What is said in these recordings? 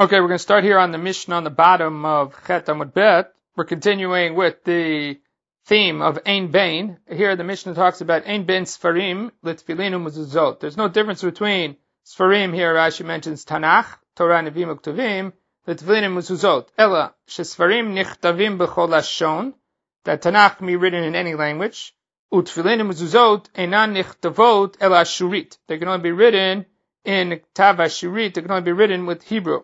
Okay, we're going to start here on the Mishnah on the bottom of Chet Amud Bet. We're continuing with the theme of Ein Bain. Here the Mishnah talks about Ein Bain Sfarim Litfilinu Muzuzot. There's no difference between Sfarim here, Rashi mentions Tanakh, Torah Nevim Uktuvim, Litfilinu Muzuzot. Ella, Shesfarim Nichtavim B'chol Lashon, that Tanakh can be written in any language. Utfilinu Muzuzot Einan Nichtavot Ela Shurit. They can only be written in Tav Shurit, they can only be written with Hebrew.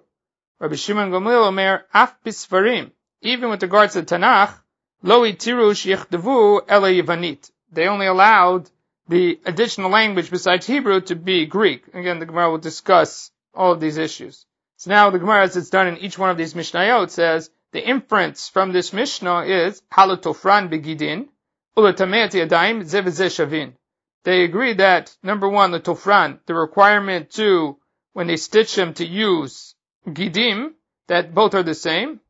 Rabbi Shimon Gamliel Omer, Af Bisfarim, even with regards to Tanakh, Lo Tirush Yichdevu Ela Yavanit. They only allowed the additional language besides Hebrew to be Greek. Again, the Gemara will discuss all of these issues. So now the Gemara, as it's done in each one of these Mishnayot, says the inference from this Mishnah is Halotofran begidin, ulatameati adaim shavin. They agree that number one, the tofran, the requirement to when they stitch them to use gidim, that both are the same.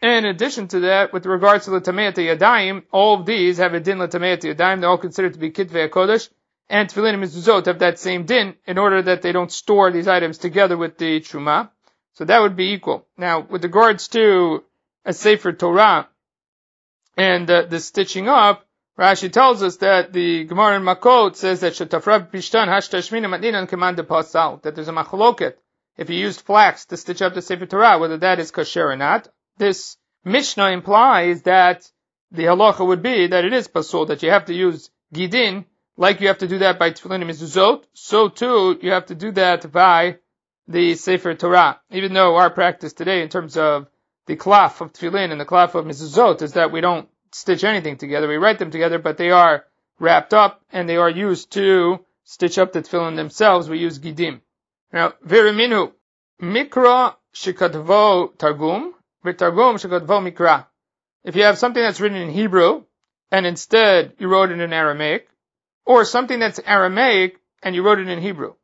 And in addition to that, with regards to the Tameat Yadayim, all of these have a din Tameat Yadayim. They're all considered to be Kitvei Kodesh. And Tefillin and Mezuzot have that same din in order that they don't store these items together with the Truma. So that would be equal. Now, with regards to a Sefer Torah and uh, the stitching up, Rashi tells us that the Gemara in Makot says that Shetafra Bishtan Hashtashmina Matninan Command Pasal, that there's a machloket if you used flax to stitch up the Sefer Torah, whether that is kosher or not. This Mishnah implies that the halacha would be that it is pasul, that you have to use gidin, like you have to do that by tefillin and mezuzot, so too you have to do that by the Sefer Torah. Even though our practice today in terms of the klaf of tefillin and the klaf of mezuzot is that we don't stitch anything together, we write them together, but they are wrapped up and they are used to stitch up the tefillin themselves, we use gidim. Now, Viriminu, Mikra Shikatvo Targum, Vitargum Shikatvo Mikra. If you have something that's written in Hebrew, and instead you wrote it in Aramaic, or something that's Aramaic, and you wrote it in Hebrew.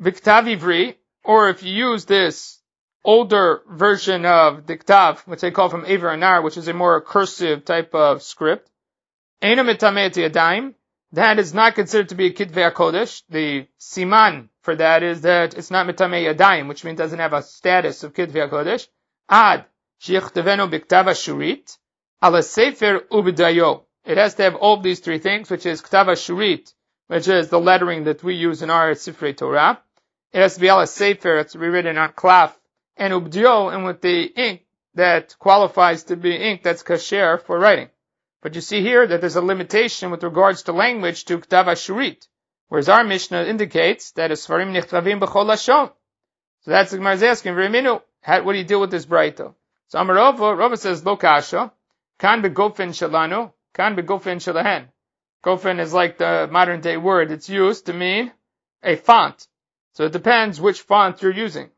Viktav Ivri, or if you use this older version of Diktav, which they call from Aver Anar, which is a more cursive type of script, Ena Mitameti Adaim, that is not considered to be a Kitvei kodesh. The Siman for that is that it's not Mitamei Yadayim, which means it doesn't have a status of Kitvei kodesh. Ad, Shichtevenu Biktav Shurit, Ala Sefer Ubidayo. It has to have all these three things, which is Ktav Shurit, which is the lettering that we use in our Sifrei Torah. It has to be Ala Sefer, it's to be written on klaf, and Ubdio, and with the ink that qualifies to be ink that's kasher for writing. But you see here that there's a limitation with regards to language to Ktav Shurit, whereas our Mishnah indicates that it's Svarim Nichtavim B'chol Lashon. So that's the Gemara is asking, V'riminu, what do you deal with this Braita? So Amarova, Rova says, Lo Kasha, Kan Begofen Shalanu, Kan Begofen Shalahen. Gofen is like the modern day word. It's used to mean a font. So it depends which font you're using.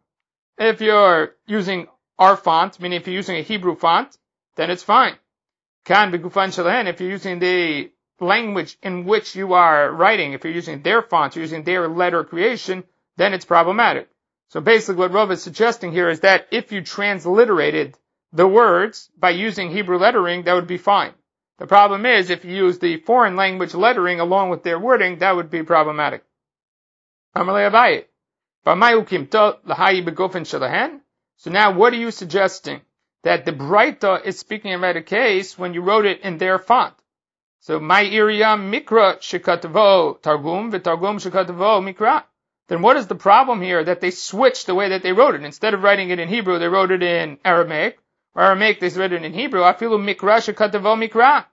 If you're using our font, meaning if you're using a Hebrew font, then it's fine. If you're using the language in which you are writing, if you're using their fonts, you're using their letter creation, then it's problematic. So basically what Rav is suggesting here is that if you transliterated the words by using Hebrew lettering, that would be fine. The problem is if you use the foreign language lettering along with their wording, that would be problematic. So now what are you suggesting? That the Braita is speaking about a case when you wrote it in their font. So my area mikra shikatavo targum v'targum shikatavo mikra. Then what is the problem here that they switched the way that they wrote it? Instead of writing it in Hebrew, they wrote it in Aramaic. Or Aramaic, they wrote it in Hebrew. Afilu mikra shikatavo mikra.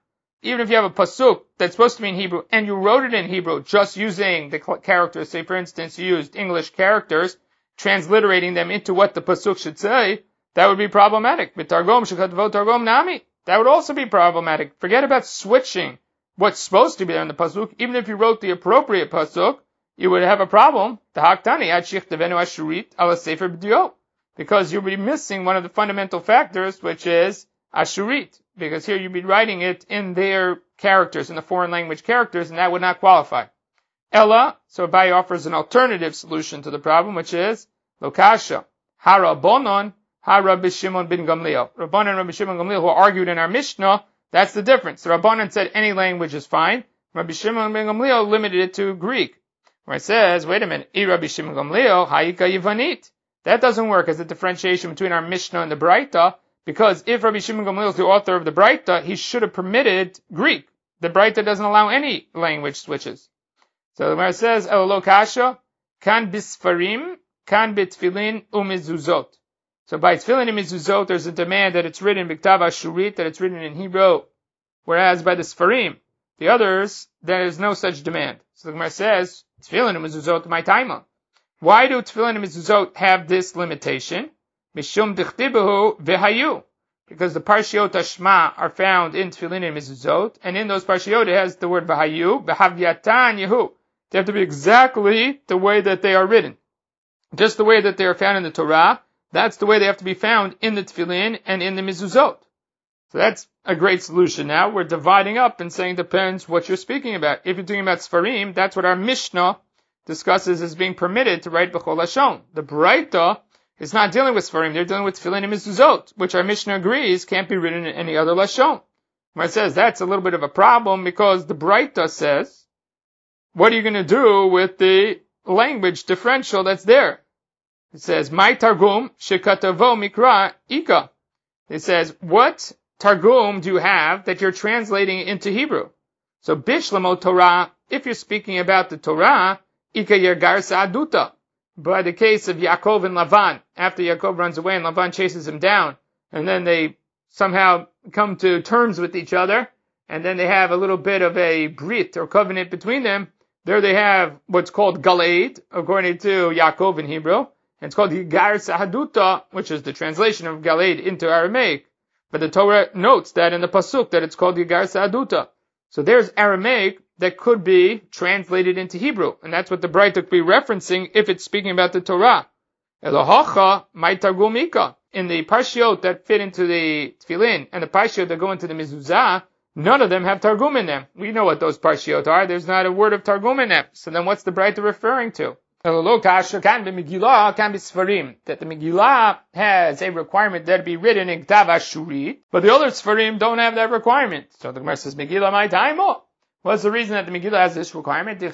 Even if you have a pasuk that's supposed to be in Hebrew and you wrote it in Hebrew just using the characters, say for instance you used English characters, transliterating them into what the pasuk should say, that would be problematic. Targum targum nami. That would also be problematic. Forget about switching what's supposed to be there in the pasuk. Even if you wrote the appropriate pasuk, you would have a problem. The haktani adshich devenu ashurit ala sefer. Because you'd be missing one of the fundamental factors, which is ashurit. Because here you'd be writing it in their characters, in the foreign language characters, and that would not qualify. Ella, so Abai offers an alternative solution to the problem, which is lokasha harabonon Ha Rabbi Shimon bin Gamliel. Rabbanan and Rabbi Shimon Gamliel who argued in our Mishnah, that's the difference. The Rabbanan said any language is fine. Rabbi Shimon ben Gamliel limited it to Greek. Where it says, wait a minute, Rabbi Shimon Gamliel, Hayika Yivanit. That doesn't work as a differentiation between our Mishnah and the Braita, because if Rabbi Shimon Gamliel is the author of the Braita, he should have permitted Greek. The Braita doesn't allow any language switches. So the Gemara says, Elolo kasha, kan bisfarim, kan bitfilin umizuzot. So by tefillin and mizuzot, there's a demand that it's written biktav ashurit, that it's written in Hebrew, whereas by the sfarim, the others, there is no such demand. So the Gemara says, tefillin and mizuzot my taima. Why do tefillin and mizuzot have this limitation? Mishum dichtibahu v'hayu. Because the parshiot ashma are found in tefillin and and in those parshiot it has the word v'hayu, v'havyatan yehu. They have to be exactly the way that they are written. Just the way that they are found in the Torah, that's the way they have to be found in the tefillin and in the mizuzot. So that's a great solution now. We're dividing up and saying depends what you're speaking about. If you're talking about Sfarim, that's what our Mishnah discusses as being permitted to write B'chol Lashon. The Braita is not dealing with Sfarim, they're dealing with Tefillin and Mizuzot, which our Mishnah agrees can't be written in any other Lashon. Where it says that's a little bit of a problem because the Braita says, what are you going to do with the language differential that's there? It says, My Targum, Shekatavo Mikra Ika. It says, what Targum do you have that you're translating into Hebrew? So Bishlamo Torah, if you're speaking about the Torah, Ika Yergar Sa'aduta. By the case of Yaakov and Lavan, after Yaakov runs away and Lavan chases him down, and then they somehow come to terms with each other, and then they have a little bit of a brit or covenant between them. There they have what's called Galaid, according to Yaakov in Hebrew, it's called Yigar Sahaduta, which is the translation of Galaid into Aramaic. But the Torah notes that in the pasuk that it's called Yigar Sahaduta. So there's Aramaic that could be translated into Hebrew. And that's what the Braita could be referencing if it's speaking about the Torah. Elohacha, my targumika. In the parshiot that fit into the tefillin and the parshiot that go into the mezuzah, none of them have targum in them. We know what those parshiot are. There's not a word of targum in them. So then what's the Braita referring to? That the Megillah has a requirement that it be written in Ktav Ashurit, but the other Sfarim don't have that requirement. So the Gemara says, Megillah my time. What's the reason that the Megillah has this requirement? It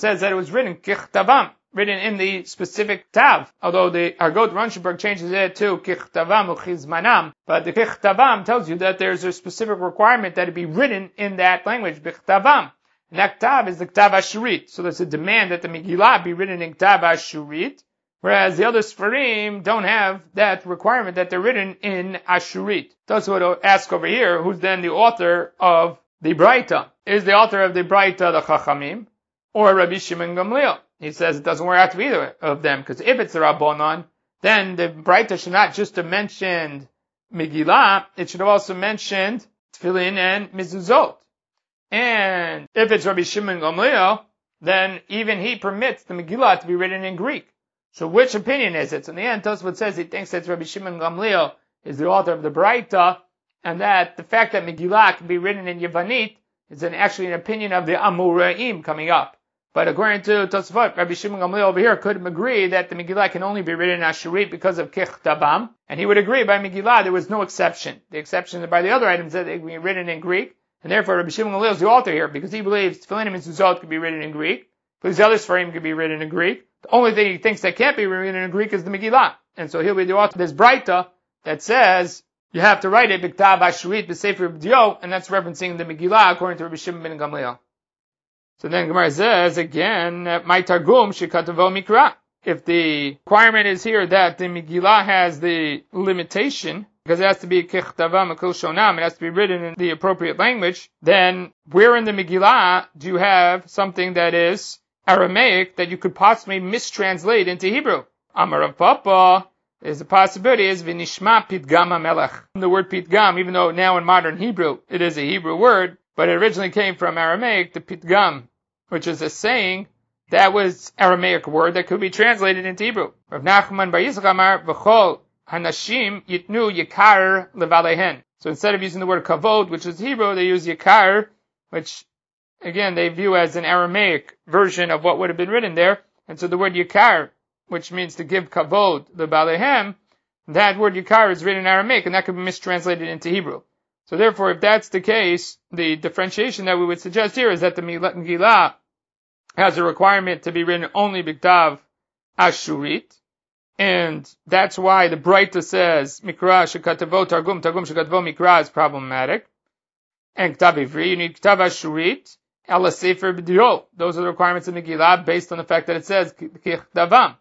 says that it was written kichtavam, written in the specific tav. Although the Argot Ronshenberg changes it to kichtavam uchizmanam, but the kichtavam tells you that there's a specific requirement that it be written in that language, bichtavam. And that ktav is the ktav ashurit. So there's a demand that the Megillah be written in ktav ashurit. Whereas the other Sfarim don't have that requirement that they're written in Ashurit. That's what I ask over here, who's then the author of the Braita? Is the author of the Braita the Chachamim or Rabbi Shimon Gamliel? He says it doesn't work out to either of them, because if it's the Rabbanon, then the Braita should not just have mentioned Megillah, it should have also mentioned Tefillin and Mizuzot. And if it's Rabbi Shimon Gamliel, then even he permits the Megillah to be written in Greek. So which opinion is it? So in the end, Tosfot says he thinks that Rabbi Shimon Gamliel is the author of the Braita, and that the fact that Megillah can be written in Yavanit is an, actually an opinion of the Amoraim coming up. But according to Tosfot, Rabbi Shimon Gamliel over here could agree that the Megillah can only be written in Ashurit because of Kichtabam, and he would agree by Megillah there was no exception. The exception by the other items that they can be written in Greek, and therefore Rabbi Shimon Gamliel is the author here because he believes Tefillin and Mizuzot could be written in Greek, other Sfarim could be written in Greek, the only thing he thinks that can't be written in Greek is the Megillah. And so he'll be the author of this Braita that says you have to write it Biktav Ashrit B'Sefer B'Dio, and that's referencing the Megillah according to Rabbi Shimon ben Gamliel. So then Gemara says again, my Targum Shikatavo Mikra. If the requirement is here that the Megillah has the limitation, because it has to be Kichtava Makil Shonam, it has to be written in the appropriate language, then where in the Megillah do you have something that is Aramaic that you could possibly mistranslate into Hebrew. Amar Rav Papa is a possibility is Vinishma Pitgam Melech. The word Pitgam, even though now in modern Hebrew it is a Hebrew word, but it originally came from Aramaic, the Pitgam, which is a saying that was Aramaic word that could be translated into Hebrew. Rav Nachman Bar Yisrael Amar V'chol Hanashim Yitnu Yikar Levalehen. So instead of using the word kavod, which is Hebrew, they use Yikar, which again, they view as an Aramaic version of what would have been written there. And so the word Yikar, which means to give kavod, the Balehem, that word Yikar is written in Aramaic, and that could be mistranslated into Hebrew. So therefore, if that's the case, the differentiation that we would suggest here is that the Megillah has a requirement to be written only Biktav Ashurit, and that's why the Breita says Mikra shekatavo targum targum shekatavo Mikra is problematic. And Ktav Ivri, you need Ktav Ashurit, Ela Sefer B'diol. Those are the requirements of Megillah based on the fact that it says Kichtavam.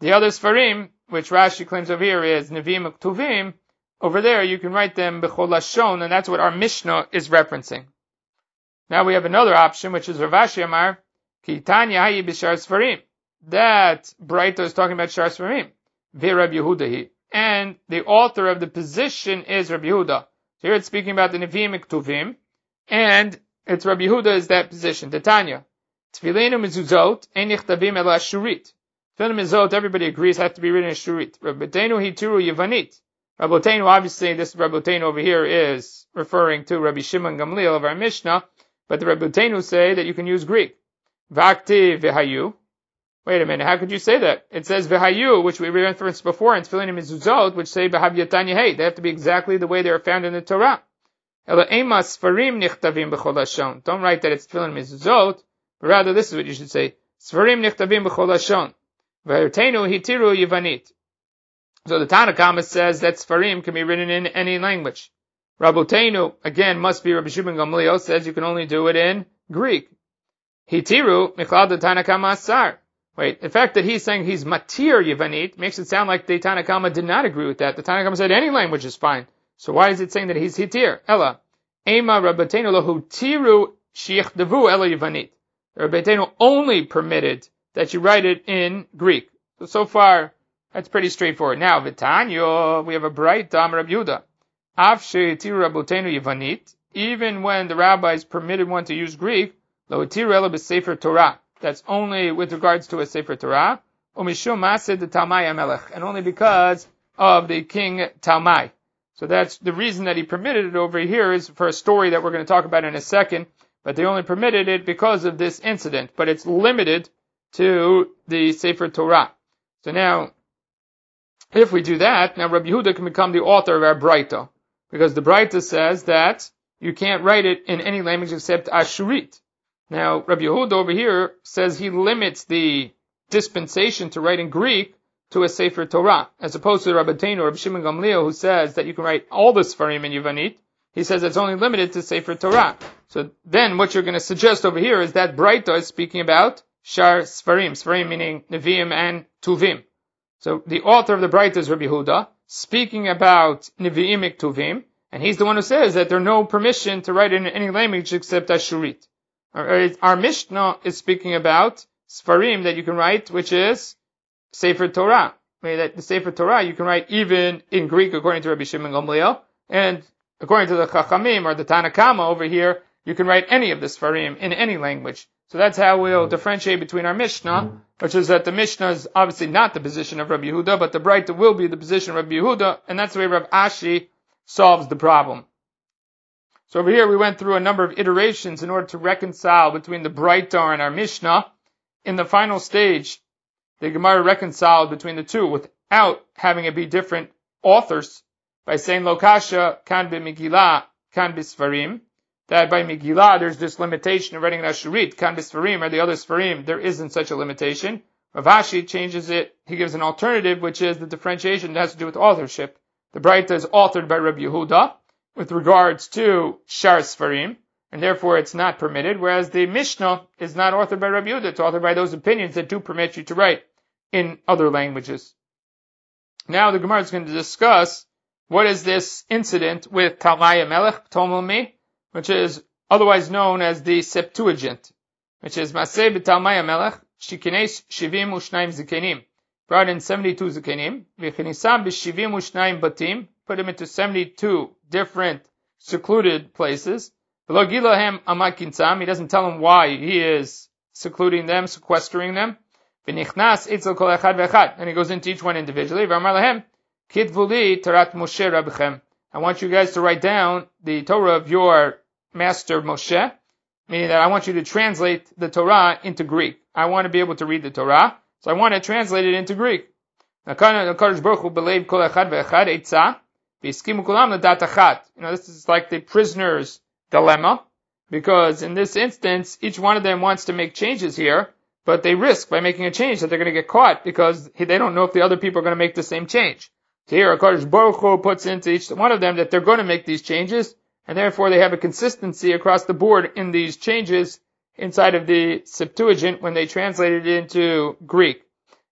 The other Sfarim, which Rashi claims over here is Nevim Ktuvim, over there you can write them B'chol Lashon, and that's what our Mishnah is referencing. Now we have another option, which is Rav Ashi Amar, Kitanya Hayi B'shar Sfarim that Breita is talking about Shar Sfarim, Rabbi Yehuda And the author of the position is Rabbi Yehuda. So here it's speaking about the Nevi'im Ktuvim, and it's Rabbi Yehuda is that position. Tanya. Tfilinu mizuzot, ein nichtavim el ashurit. Tefillin mizuzot, everybody agrees, have to be written in shurit. Rabbotenu hitiru yavanit. Rabbotenu, obviously, this Rabbotenu over here is referring to Rabbi Shimon Gamliel of our Mishnah, but the Rabbotenu say that you can use Greek. Vakti v'hayu. Wait a minute, how could you say that? It says v'hayu, which we referenced before in Tefillin Mizuzot, which say b'havyatanya hey. They have to be exactly the way they are found in the Torah. Ela ema sfarim nichtavim Don't write that it's Tefillin Mizuzot, but rather this is what you should say. Sfarim nichtavim b'chol hitiru yivanit. So the Tanakhama says that Sfarim can be written in any language. Rabotenu, again, must be Rabbi Shimon Gamliel, says you can only do it in Greek. Hitiru, Michlal the Tanakama Asar. Wait, the fact that he's saying he's matir Yavanit makes it sound like the Tanakama did not agree with that. The Tanakama said any language is fine. So why is it saying that he's hitir? Ella. Ema Rabbatenu lahu tiru devu ella Yavanit. Rabbatenu only permitted that you write it in Greek. So, so far, that's pretty straightforward. Now, Vitanyo, we have a bright Dam Rab. Afshe tiru Rabbatenu Yavanit. Even when the rabbis permitted one to use Greek, lo tiru ella b'sefer Torah that's only with regards to a Sefer Torah, umishum masid Talmai Amelech, and only because of the king Talmai. So that's the reason that he permitted it over here is for a story that we're going to talk about in a second, but they only permitted it because of this incident, but it's limited to the Sefer Torah. So now, if we do that, now Rabbi Yehuda can become the author of our Breita, because the Breita says that you can't write it in any language except Ashurit. Now, Rabbi Yehuda over here says he limits the dispensation to write in Greek to a Sefer Torah, as opposed to Rabbi Tainu or Shimon Gamliel, who says that you can write all the Sfarim in Yuvanit. He says it's only limited to Sefer Torah. So then what you're going to suggest over here is that Breita is speaking about Shar Sfarim, Sfarim meaning Nevi'im and Tuvim. So the author of the Breita is Rabbi Yehuda, speaking about Nevi'imic Tuvim, and he's the one who says that there's no permission to write in any language except Ashurit. Our Mishnah is speaking about Sfarim that you can write, which is Sefer Torah. That the Sefer Torah you can write even in Greek according to Rabbi Shimon Gamliel, and according to the Chachamim or the Tanakama over here, you can write any of the Sfarim in any language. So that's how we'll differentiate between our Mishnah, which is that the Mishnah is obviously not the position of Rabbi Yehuda, but the Breita will be the position of Rabbi Yehuda, and that's the way Rabbi Ashi solves the problem. So over here we went through a number of iterations in order to reconcile between the Breita and our Mishnah. In the final stage, the Gemara reconciled between the two without having it be different authors by saying Lokasha kan be Megillah, kan be Sfarim. That by Megillah there's this limitation of writing Ashurit, kan be Sfarim, or the other Sfarim, there isn't such a limitation. Rav Ashi changes it, he gives an alternative, which is the differentiation that has to do with authorship. The Breita is authored by Rabbi Yehuda, with regards to Shar Sfarim, and therefore it's not permitted, whereas the Mishnah is not authored by Rabbi Yehuda, it's authored by those opinions that do permit you to write in other languages. Now the Gemara is going to discuss what is this incident with Talmai Melech, Ptolemy, which is otherwise known as the Septuagint, which is Maseh B'Talmai Melech, Shikines Shivim Ushnaim Zikenim, brought in 72 Zikenim, V'chinisam B'Shivim Ushnaim Batim, put him into 72 different secluded places. He doesn't tell them why he is secluding them, sequestering them. V'nichnas itzel kol echad v'echad, And he goes into each one individually. I want you guys to write down the Torah of your master Moshe, meaning that I want you to translate the Torah into Greek. I want to be able to read the Torah, so I want to translate it into Greek. You know, this is like the prisoner's dilemma, because in this instance, each one of them wants to make changes here, but they risk by making a change that they're going to get caught because they don't know if the other people are going to make the same change. So here, Akash Baruch puts into each one of them that they're going to make these changes, and therefore they have a consistency across the board in these changes inside of the Septuagint when they translated it into Greek.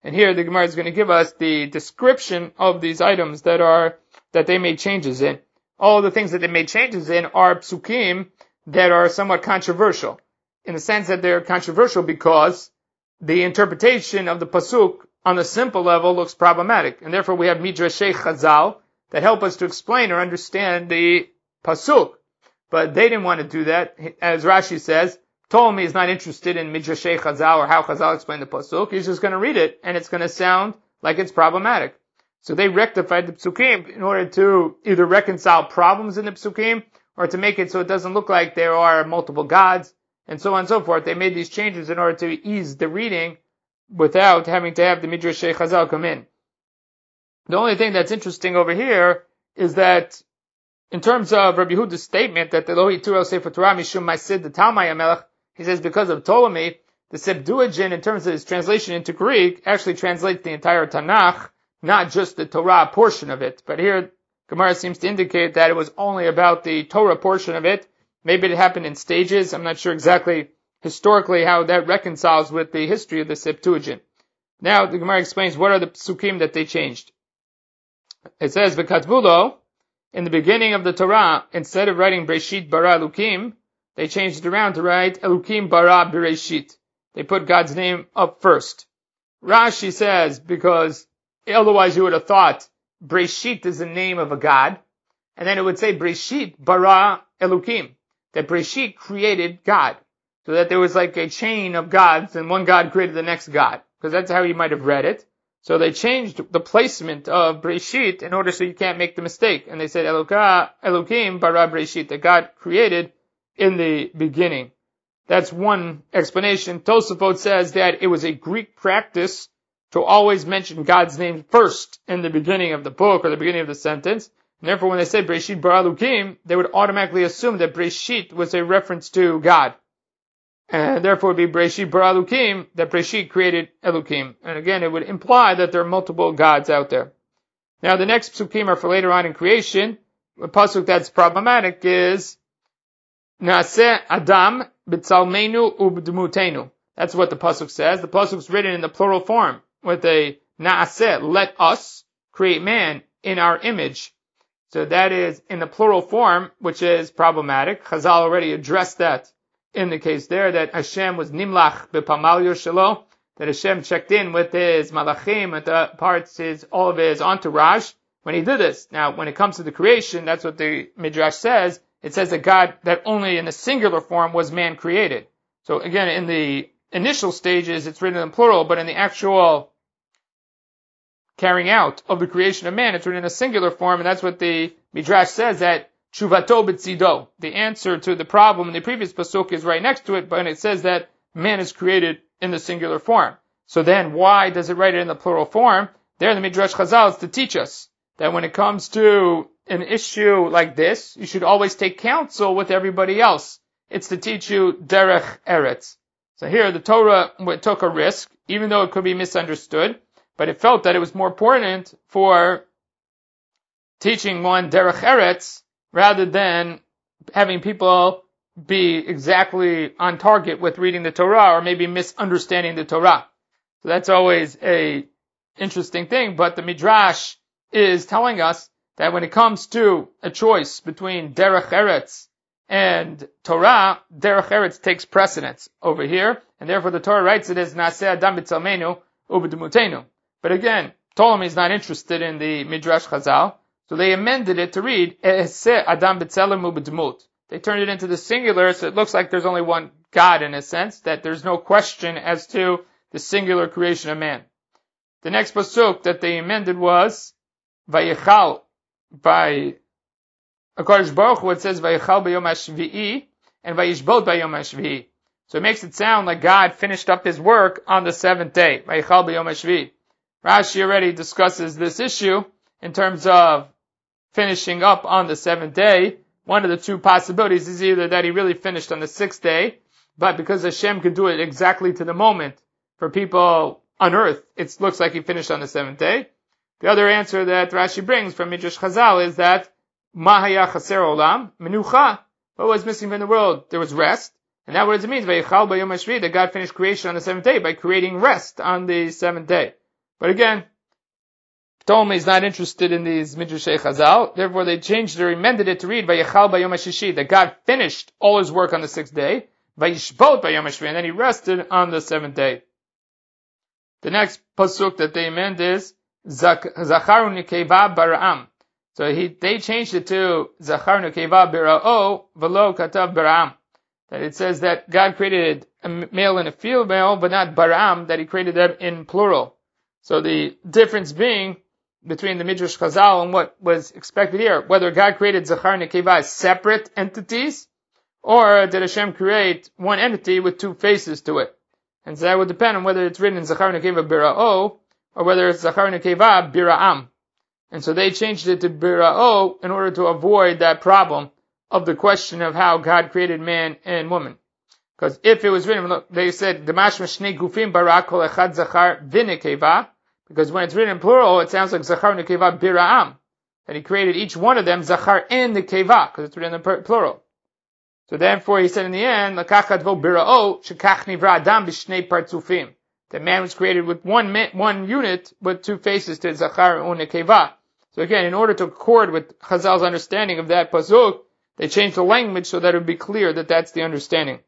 And here the Gemara is going to give us the description of these items that are, that they made changes in. All the things that they made changes in are psukim that are somewhat controversial. In the sense that they're controversial because the interpretation of the pasuk on the simple level looks problematic. And therefore we have midrashei chazal that help us to explain or understand the pasuk. But they didn't want to do that. As Rashi says, Ptolemy is not interested in Midrashei Chazal or how Chazal explained the Pasuk. He's just going to read it and it's going to sound like it's problematic. So they rectified the Psukim in order to either reconcile problems in the Psukim or to make it so it doesn't look like there are multiple gods and so on and so forth. They made these changes in order to ease the reading without having to have the Midrashei Chazal come in. The only thing that's interesting over here is that in terms of Rabbi Yehuda's statement that the Lohi Turel Sefer Torah Mishum Maisid the Talmai Amelech he says because of Ptolemy, the Septuagint, in terms of its translation into Greek, actually translates the entire Tanakh, not just the Torah portion of it. But here, Gemara seems to indicate that it was only about the Torah portion of it. Maybe it happened in stages. I'm not sure exactly historically how that reconciles with the history of the Septuagint. Now the Gemara explains what are the psukim that they changed. It says, "V'katvulo," in the beginning of the Torah, instead of writing Breshit bara lukim, they changed it around to write Elukim bara Bereshit. They put God's name up first. Rashi says because otherwise you would have thought Breshit is the name of a God, and then it would say Breshit bara Elukim, that Breshit created God, so that there was like a chain of gods, and one God created the next God, because that's how you might have read it. So they changed the placement of Breshit in order so you can't make the mistake, and they said Eloka Elukim bara Breshit, that God created in the beginning. That's one explanation. Tosafot says that it was a Greek practice to always mention God's name first in the beginning of the book or the beginning of the sentence. And therefore, when they say Breshit bara Elukim, they would automatically assume that Breshit was a reference to God. And therefore, it would be Breshit bara Elukim, that Breshit created Elukim. And again, it would imply that there are multiple gods out there. Now, the next psukim are for later on in creation. A pasuk that's problematic is Naaseh Adam b'tzalmenu ubdmutenu. That's what the pasuk says. The pasuk is written in the plural form with a naaseh, let us create man in our image. So that is in the plural form, which is problematic. Chazal already addressed that in the case there, that Hashem was nimlach b'pamal yoshelo, that Hashem checked in with his malachim, with the parts, his, all of his entourage, when he did this. Now, when it comes to the creation, that's what the Midrash says, it says that God, that only in the singular form was man created. So again, in the initial stages, it's written in plural, but in the actual carrying out of the creation of man, it's written in a singular form, and that's what the Midrash says that Chuvato B'tzido. The answer to the problem in the previous pasuk is right next to it, but it says that man is created in the singular form. So then, why does it write it in the plural form? There, the Midrash Chazal is to teach us that when it comes to an issue like this, you should always take counsel with everybody else. It's to teach you derech eretz. So here the Torah took a risk, even though it could be misunderstood, but it felt that it was more important for teaching one derech eretz rather than having people be exactly on target with reading the Torah or maybe misunderstanding the Torah. So that's always a interesting thing, but the Midrash is telling us that when it comes to a choice between Derech Eretz and Torah, Derech Eretz takes precedence over here, and therefore the Torah writes it as Naseh Adam B'Tzalmenu Ubedumutenu. But again, Ptolemy is not interested in the Midrash Chazal, so they amended it to read Eseh Adam B'Tzelem Ubedumut. They turned it into the singular, so it looks like there's only one God in a sense, that there's no question as to the singular creation of man. The next pasuk that they amended was Vayichal by Akadosh Baruch Hu, it says Vayichal b'yom hashvi'i and Vayishbot b'yom hashvi'i. So it makes it sound like God finished up His work on the seventh day. Vayichal b'yom hashvi'i. Rashi already discusses this issue in terms of finishing up on the seventh day. One of the two possibilities is either that he really finished on the sixth day, but because Hashem could do it exactly to the moment, for people on earth, it looks like he finished on the seventh day. The other answer that Rashi brings from Midrash Chazal is that Mahaya Chaser Olam Menucha. What was missing from the world? There was rest. And that what it means, Vayichal Bayom Hashvi, that God finished creation on the seventh day by creating rest on the seventh day. But again, Ptolemy is not interested in these Midrashay Chazal, therefore they changed or amended it to read Vayichal Bayom Hashishi, that God finished all his work on the sixth day, Vayishbot Bayom Hashvi, and then he rested on the seventh day. The next pasuk that they amend is Zacharu Nikeva Bara'am. So he, they changed it to Zachar Nikeva Bara'o Velo Katav Bara'am. That it says that God created a male and a female, but not Bara'am, that he created them in plural. So the difference being between the Midrash Chazal and what was expected here, whether God created Zachar Nekeva as separate entities, or did Hashem create one entity with two faces to it? And so that would depend on whether it's written in Zachar Nekeva Bira'o, or whether it's Zachar Nekeva Bira'am. And so they changed it to Bira'o in order to avoid that problem of the question of how God created man and woman. Because if it was written, they said, Gufim Barak Echad Zachar Vinekeva, because when it's written in plural, it sounds like Zachar Nekeva Bira'am. That he created each one of them, Zachar and Nekeva, because it's written in the plural. So therefore he said in the end, Lakachadvo bira'o, shekach nivra adam b'shnei partzufim. The man was created with one one unit with two faces to Zachar and Nekeva. So again, in order to accord with Chazal's understanding of that pasuk, they changed the language so that it would be clear that that's the understanding.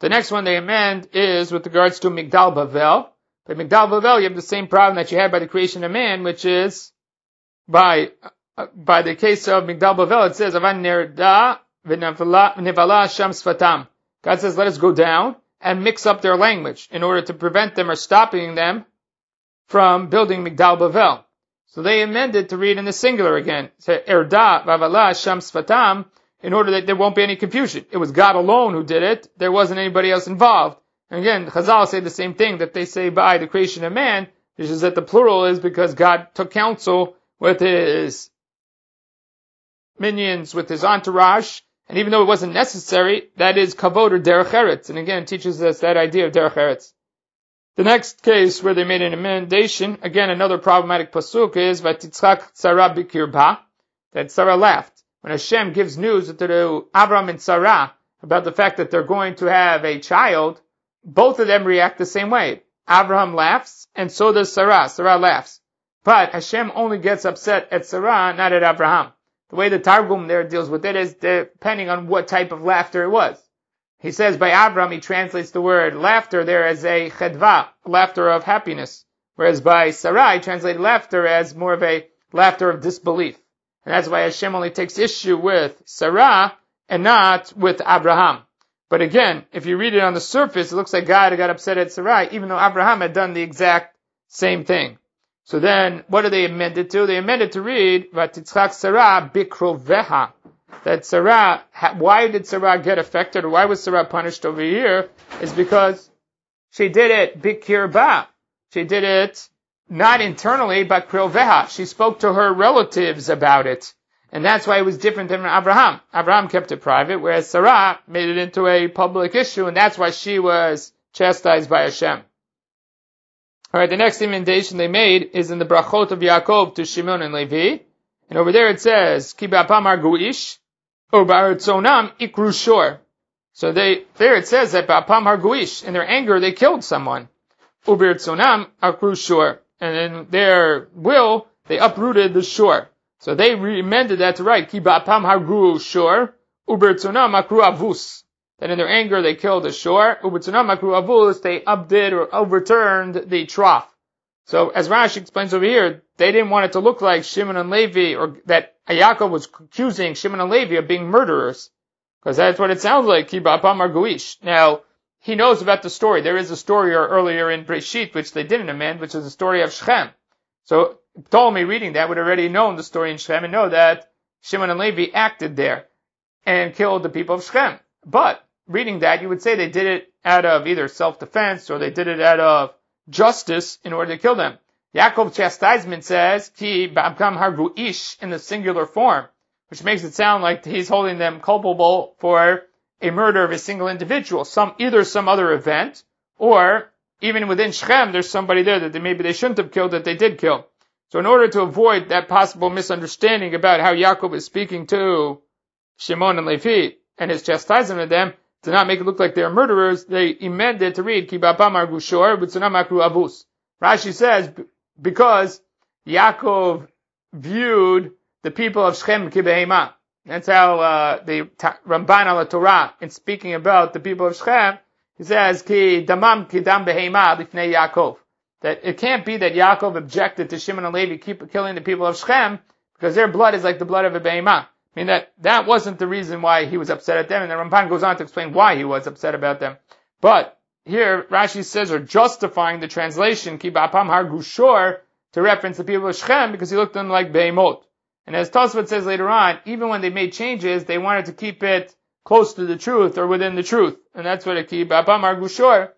The next one they amend is with regards to Migdal Bavel. By Migdal Bavel, you have the same problem that you had by the creation of man, which is by uh, by the case of Migdal Bavel, it says Avan Nerda. God says, let us go down and mix up their language in order to prevent them or stopping them from building Migdal Bavel. So they amended to read in the singular again. Say Erda Vavala Sham Sfatam in order that there won't be any confusion. It was God alone who did it. There wasn't anybody else involved. And again, Chazal say the same thing that they say by the creation of man, which is that the plural is because God took counsel with his minions, with his entourage, and even though it wasn't necessary, that is kavod or derech eretz. And again, teaches us that idea of derech eretz. The next case where they made an amendation, again another problematic pasuk is vatitzchak tzara bikirba, that Sarah laughed. When Hashem gives news to Avram and Sarah about the fact that they're going to have a child, both of them react the same way. Abraham laughs, and so does Sarah. Sarah laughs. But Hashem only gets upset at Sarah, not at Abraham. The way the Targum there deals with it is depending on what type of laughter it was. He says by Abraham, he translates the word laughter there as a chedva, laughter of happiness. Whereas by Sarah, he translated laughter as more of a laughter of disbelief. And that's why Hashem only takes issue with Sarah and not with Abraham. But again, if you read it on the surface, it looks like God got upset at Sarai, even though Abraham had done the exact same thing. So then, what do they amend it to? They amended to read, Vatitzchak Sarah bikroveha. That Sarah, why did Sarah get affected, or why was Sarah punished over here? Is because she did it bikirba. She did it not internally, but kroveha. She spoke to her relatives about it. And that's why it was different than Abraham. Abraham kept it private, whereas Sarah made it into a public issue, and that's why she was chastised by Hashem. Alright, the next invitation they made is in the brachot of Yaakov to Shimon and Levi. And over there it says, Ki ba'apam arguish, or ikru shor. So they, there it says that ba'apam arguish, in their anger they killed someone. Ubiratzonam akru shor. And in their will, they uprooted the shore. So they amended that to write, Ki ba'apam hargu shor, ubertzonam akru avus. That in their anger they killed the shore, ubertzonam akru avus, they updid or overturned the trough. So as Rashi explains over here, they didn't want it to look like Shimon and Levi, or that Yaakov was accusing Shimon and Levi of being murderers. Because that's what it sounds like, Ki ba'apam arguish. Now, he knows about the story. There is a story earlier in Breshit, which they didn't amend, which is the story of Shechem. So Ptolemy reading that would already known the story in Shechem and know that Shimon and Levi acted there and killed the people of Shechem. But reading that, you would say they did it out of either self-defense or they did it out of justice in order to kill them. Yaakov's chastisement says, Ki ba'abkam hargu ish in the singular form, which makes it sound like he's holding them culpable for a murder of a single individual, some, either some other event or even within Shechem, there's somebody there that they, maybe they shouldn't have killed that they did kill. So in order to avoid that possible misunderstanding about how Yaakov is speaking to Shimon and Levi and his chastisement of them, to not make it look like they are murderers, they amended to read Kibapam Argushor, Makru Avus. Rashi says, because Yaakov viewed the people of Shechem kibehema. That's how uh, the Ramban al Torah, in speaking about the people of Shechem, he says, Ki damam kidam behema lifnei Yaakov. That it can't be that Yaakov objected to Shimon and Levi keep killing the people of Shechem because their blood is like the blood of a behemah. I mean that that wasn't the reason why he was upset at them, and the Ramban goes on to explain why he was upset about them. But here Rashi says, or justifying the translation, ki ba'apam har gushor, to reference the people of Shechem because he looked at them like behemot. And as Tosfot says later on, even when they made changes, they wanted to keep it close to the truth or within the truth. And that's what a ki ba'apam har gushor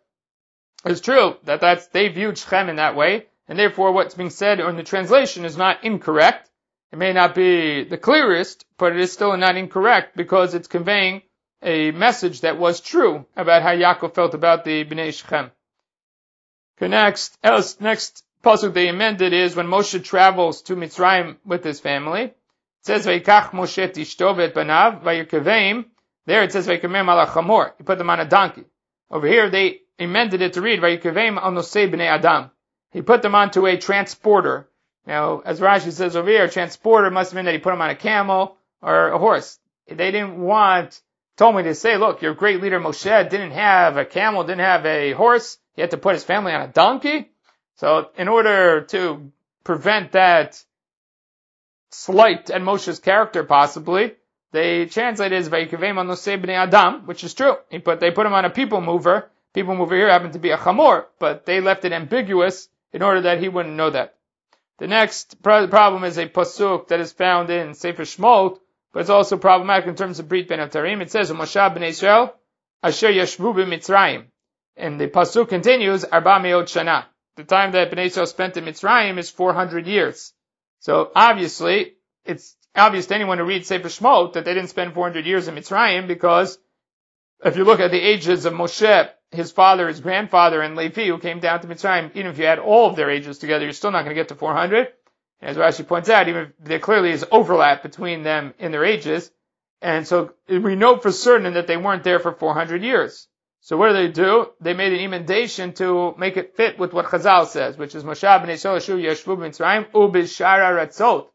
is true. That that's, they viewed Shechem in that way. And therefore what's being said in the translation is not incorrect. It may not be the clearest, but it is still not incorrect because it's conveying a message that was true about how Yaakov felt about the Bnei Shechem. Okay, next, else, next pasuk they amended is when Moshe travels to Mitzrayim with his family. It says, "Vayikach Moshe tishto et banav vayirkeveim." There it says, "Vayikemem ala chamor." He put them on a donkey. Over here they amended it to read, "Vayirkeveim al nosei bnei adam." He put them onto a transporter. Now, as Rashi says over here, transporter must have been that he put him on a camel or a horse. They didn't want, Talmai to say, look, your great leader Moshe didn't have a camel, didn't have a horse. He had to put his family on a donkey. So in order to prevent that slight at Moshe's character possibly, they translated as Vayikavim bnei Adam, which is true. He put, they put him on a people mover. People mover here happened to be a chamor, but they left it ambiguous in order that he wouldn't know that. The next problem is a pasuk that is found in Sefer Shmot, but it's also problematic in terms of Brit Ben Atarim. It says, Moshe ben Israel, Asher Yashvu Mitzrayim. And the pasuk continues, Arba Meot Shana. The time that Ben Israel spent in Mitzrayim is 400 years. So obviously, it's obvious to anyone who reads Sefer Shmot that they didn't spend 400 years in Mitzrayim because if you look at the ages of Moshe his father, his grandfather, and Levi, who came down to Mitzrayim, even if you add all of their ages together, you're still not going to get to 400. And As Rashi points out, even if there clearly is overlap between them in their ages. And so we know for certain that they weren't there for 400 years. So what do they do? They made an emendation to make it fit with what Chazal says, which is Moshe ben Yisrael Yeshvu Mitzrayim ubishara ratzot.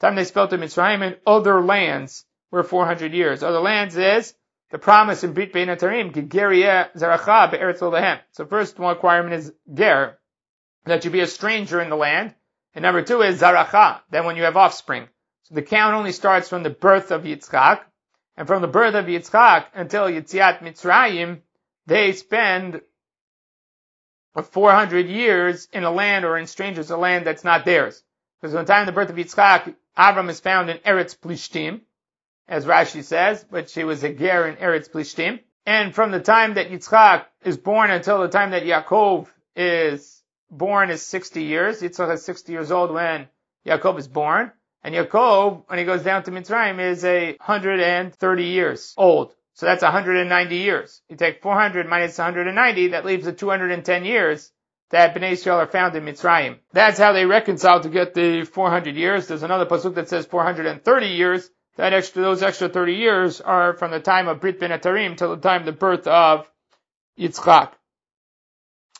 Time they spelt in Mitzrayim and other lands were 400 years. Other lands is the promise in Brit Bein Atarim, Zaracha Be'eretz So first one requirement is Ger, that you be a stranger in the land. And number two is Zaracha, then when you have offspring. So the count only starts from the birth of Yitzchak, and from the birth of Yitzchak until Yitziat Mitzrayim, they spend 400 years in a land or in strangers, a land that's not theirs. Because when the time of the birth of Yitzchak, Avram is found in Eretz Plishtim, as Rashi says, but she was a ger in Eretz Plishtim. And from the time that Yitzchak is born until the time that Yaakov is born is 60 years. Yitzchak is 60 years old when Yaakov is born. And Yaakov, when he goes down to Mitzrayim, is a 130 years old. So that's 190 years. You take 400 minus 190, that leaves the 210 years that Bnei Israel are found in Mitzrayim. That's how they reconcile to get the 400 years. There's another pasuk that says 430 years, that extra, those extra 30 years are from the time of Brit Ben Atarim till the time of the birth of Yitzchak.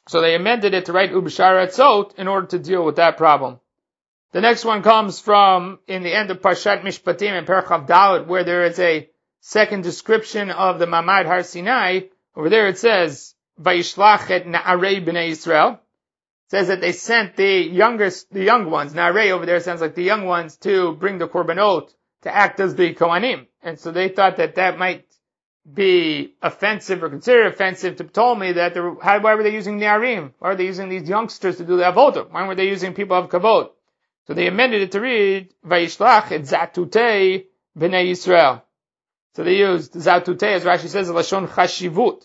So they amended it to write Ubishara Etzot in order to deal with that problem. The next one comes from in the end of Parshat Mishpatim and Perchav Dalet, where there is a second description of the Mamad Har Sinai. Over there it says, Vayishlach et Na'arei B'nai Israel. It says that they sent the youngest, the young ones, Na'arei over there sounds like the young ones to bring the Korbanot to act as the Kohanim. And so they thought that that might be offensive or considered offensive to Ptolemy that there, how, why were they using Niarim? Why were they using these youngsters to do the Avodah? Why were they using people of Kavod? So they amended it to read, Vayishlach et Zatutei b'nei Yisrael. So they used Zatutei, as Rashi says, Lashon Chashivut.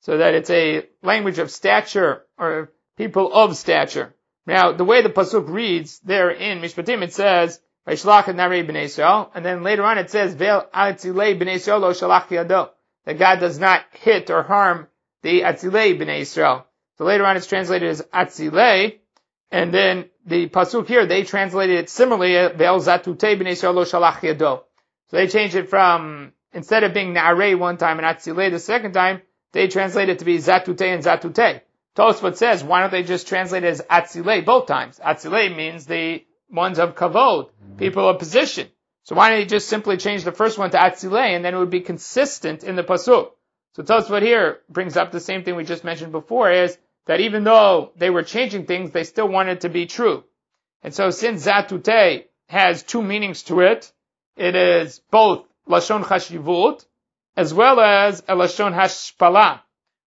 So that it's a language of stature, or people of stature. Now, the way the Pasuk reads there in Mishpatim, it says, and then later on it says, atzilei b'nei Yisrael lo. That God does not hit or harm the atzilei b'nei Yisrael. So later on it's translated as Atzile, and then the pasuk here, they translated it similarly, Ve'el zatute b'nei lo shalach yado. So they changed it from, instead of being Na'arei one time and Atzile the second time, they translate it to be Zatute and Zatute. Tosfot says, why don't they just translate it as Atzile both times? Atzile means the ones of Kavod, mm-hmm. people of position. So why don't you just simply change the first one to Atzile and then it would be consistent in the pasuk? So Tosfot here brings up the same thing we just mentioned before is that even though they were changing things, they still wanted to be true. And so since Zatute has two meanings to it, it is both Lashon Chashivut as well as a Lashon Hashpala,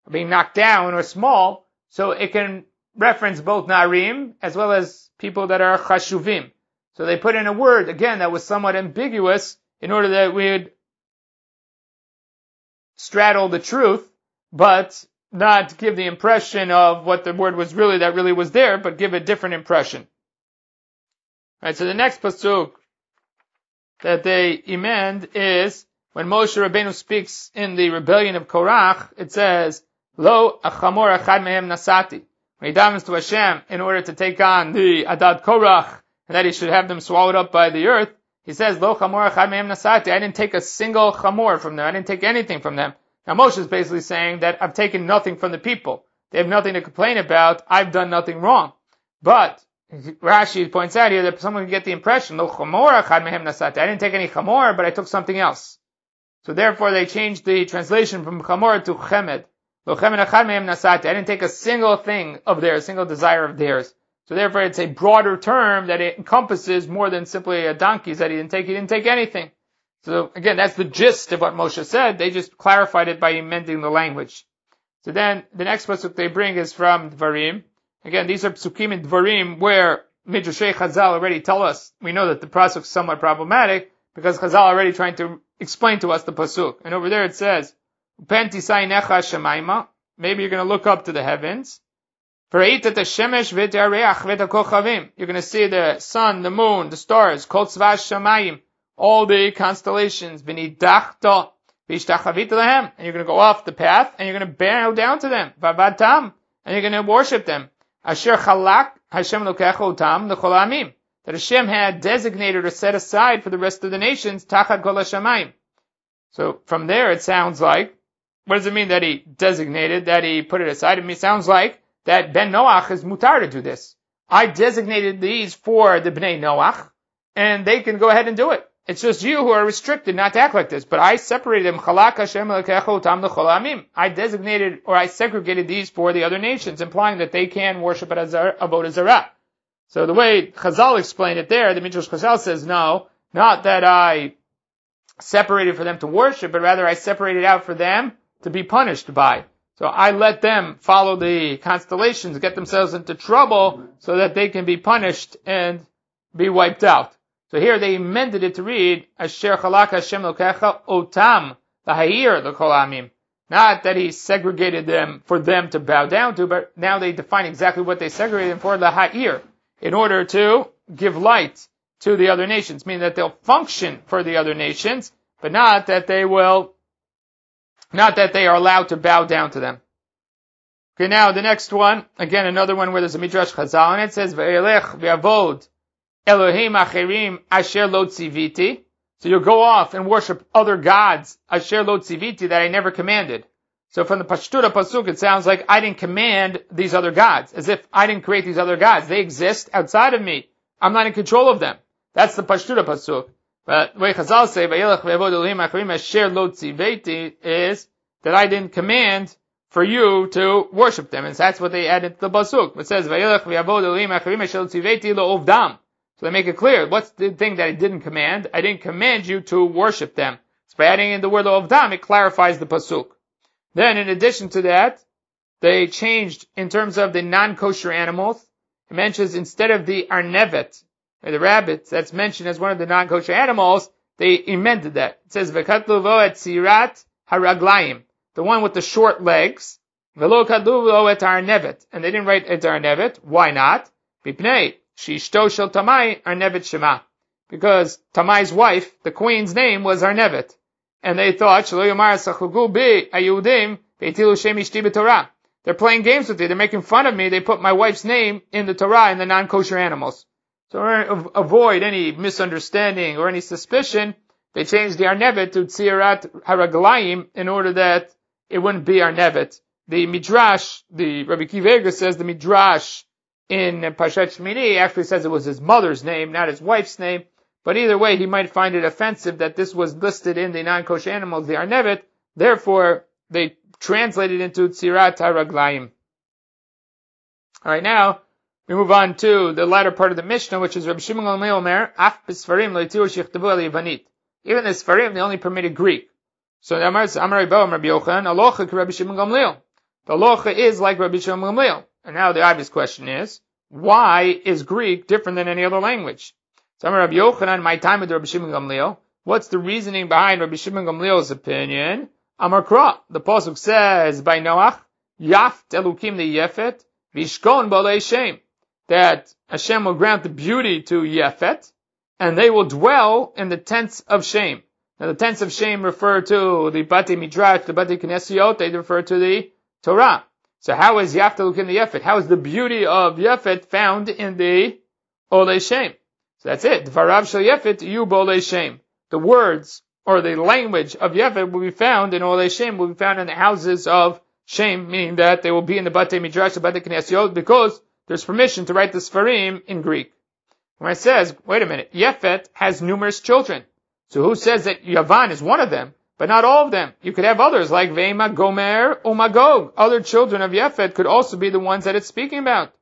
being knocked down or small, so it can reference both Narim as well as people that are Chashuvim. So they put in a word, again, that was somewhat ambiguous in order that we would straddle the truth, but not give the impression of what the word was really that really was there, but give a different impression. Right, so the next pasuk that they amend is when Moshe Rabbeinu speaks in the rebellion of Korach, it says, Lo achamor achad mehem nasati. When he davens to Hashem in order to take on the Adad Korach, and that he should have them swallowed up by the earth, he says, Lo chamor nasati. I didn't take a single chamor from them. I didn't take anything from them. Now Moshe is basically saying that I've taken nothing from the people. They have nothing to complain about. I've done nothing wrong. But Rashi points out here that someone can get the impression, no chamor nasati. I didn't take any chamor, but I took something else. So therefore they changed the translation from chamor to chemed. I didn't take a single thing of theirs, a single desire of theirs. So therefore it's a broader term that it encompasses more than simply a donkey that he didn't take. He didn't take anything. So again, that's the gist of what Moshe said. They just clarified it by amending the language. So then the next pasuk they bring is from Dvarim. Again, these are psukim in Dvarim where Midrashei Chazal already tell us. We know that the pasuk is somewhat problematic because Chazal already trying to explain to us the pasuk. And over there it says, Maybe you're going to look up to the heavens. You're going to see the sun, the moon, the stars, all the constellations, and you're going to go off the path, and you're going to bow down to them, and you're going to worship them. That Hashem had designated or set aside for the rest of the nations. So from there it sounds like, what does it mean that he designated, that he put it aside? It sounds like that Ben Noach is mutar to do this. I designated these for the Bnei Noach, and they can go ahead and do it. It's just you who are restricted not to act like this. But I separated them. I designated or I segregated these for the other nations, implying that they can worship at Avodah Zarah. So the way Chazal explained it there, the Midrash Chazal says, no, not that I separated for them to worship, but rather I separated out for them to be punished by. So I let them follow the constellations, get themselves into trouble so that they can be punished and be wiped out. So here they amended it to read, Asher chalak Hashem lokecha otam, the hayir, the kolamim. Not that he segregated them for them to bow down to, but now they define exactly what they segregated them for, the ha'ir, in order to give light to the other nations, meaning that they'll function for the other nations, but not that they will, not that they are allowed to bow down to them. Okay, now the next one, again another one where there's a midrash chazal and it says, Ve'elech ve'avod Elohim acherim asher lo tziviti. So you'll go off and worship other gods, asher lo tziviti, that I never commanded. So from the Pashtura Pasuk, it sounds like I didn't command these other gods, as if I didn't create these other gods. They exist outside of me. I'm not in control of them. That's the Pashtura Pasuk. But the way Chazal say, asher lo tziviti, is that I didn't command for you to worship them. And that's what they added to the Pasuk. It says, Machima Shaltivaiti Loovdam. so they make it clear. What's the thing that I didn't command? I didn't command you to worship them. So by adding in the word of dam, it clarifies the pasuk. Then, in addition to that, they changed in terms of the non-kosher animals. It mentions instead of the arnevet, the rabbit, that's mentioned as one of the non-kosher animals, they amended that. It says v'katluvo et sirat haraglayim, the one with the short legs. V'lo kadluvo et arnevet, and they didn't write et arnevet. Why not? Bipnei Shishto shel Talmai Arnevet Shema. Because Talmai's wife, the queen's name was Arnevet. And they thought, Shelo Yomar Sachugu Bi Ayudim Beitilu Shem Ishti. They're playing games with you. They're making fun of me. They put my wife's name in the Torah in the non-kosher animals. So to avoid any misunderstanding or any suspicion, they changed the Arnevet to Tzirat Haraglayim in order that it wouldn't be Arnevet. The Midrash, the Rabbi Kiva says the Midrash in Pashat Shmini actually says it was his mother's name, not his wife's name. But either way, he might find it offensive that this was listed in the non-kosher animals, the Arnevet. Therefore, they translated it into Tzirat HaRaglayim. Alright, now, we move on to the latter part of the Mishnah, which is Rabbi Shimon Gamliel Omer, Af b'sfarim al Even the Sfarim, they only permitted Greek. So the Amar Amar Rabbi Yochanan, Alocha Rabbi Shimon Gamliel. The Alocha is like Rabbi Shimon Gamliel. And now the obvious question is, why is Greek different than any other language? So Amar Rabbi Yochanan, my time with Rabbi Shimon Gamliel. What's the reasoning behind Rabbi Shimon Gamliel's opinion? Amar Kra, the Pasuk says by Noach, Yaf Elukim the Yefet, Vishkon Balei Shem, that Hashem will grant the beauty to Yefet, and they will dwell in the tents of shame. Now the tents of shame refer to the Bate Midrash, the Bate Knesiot, they refer to the Torah. So how is Yaf Elukim the Yefet? How is the beauty of Yefet found in the Ole Shem? So that's it. Varav Shel Yefet, you Bole Shem. The words or the language of Yefet will be found in Ole Shem, will be found in the houses of shame, meaning that they will be in the Bate Midrash, the Bate Knesiot, because there's permission to write the Sfarim in Greek. When it says, wait a minute, Yefet has numerous children. So who says that Yavan is one of them, but not all of them? You could have others like Vema, Gomer, or Magog. Other children of Yefet could also be the ones that it's speaking about.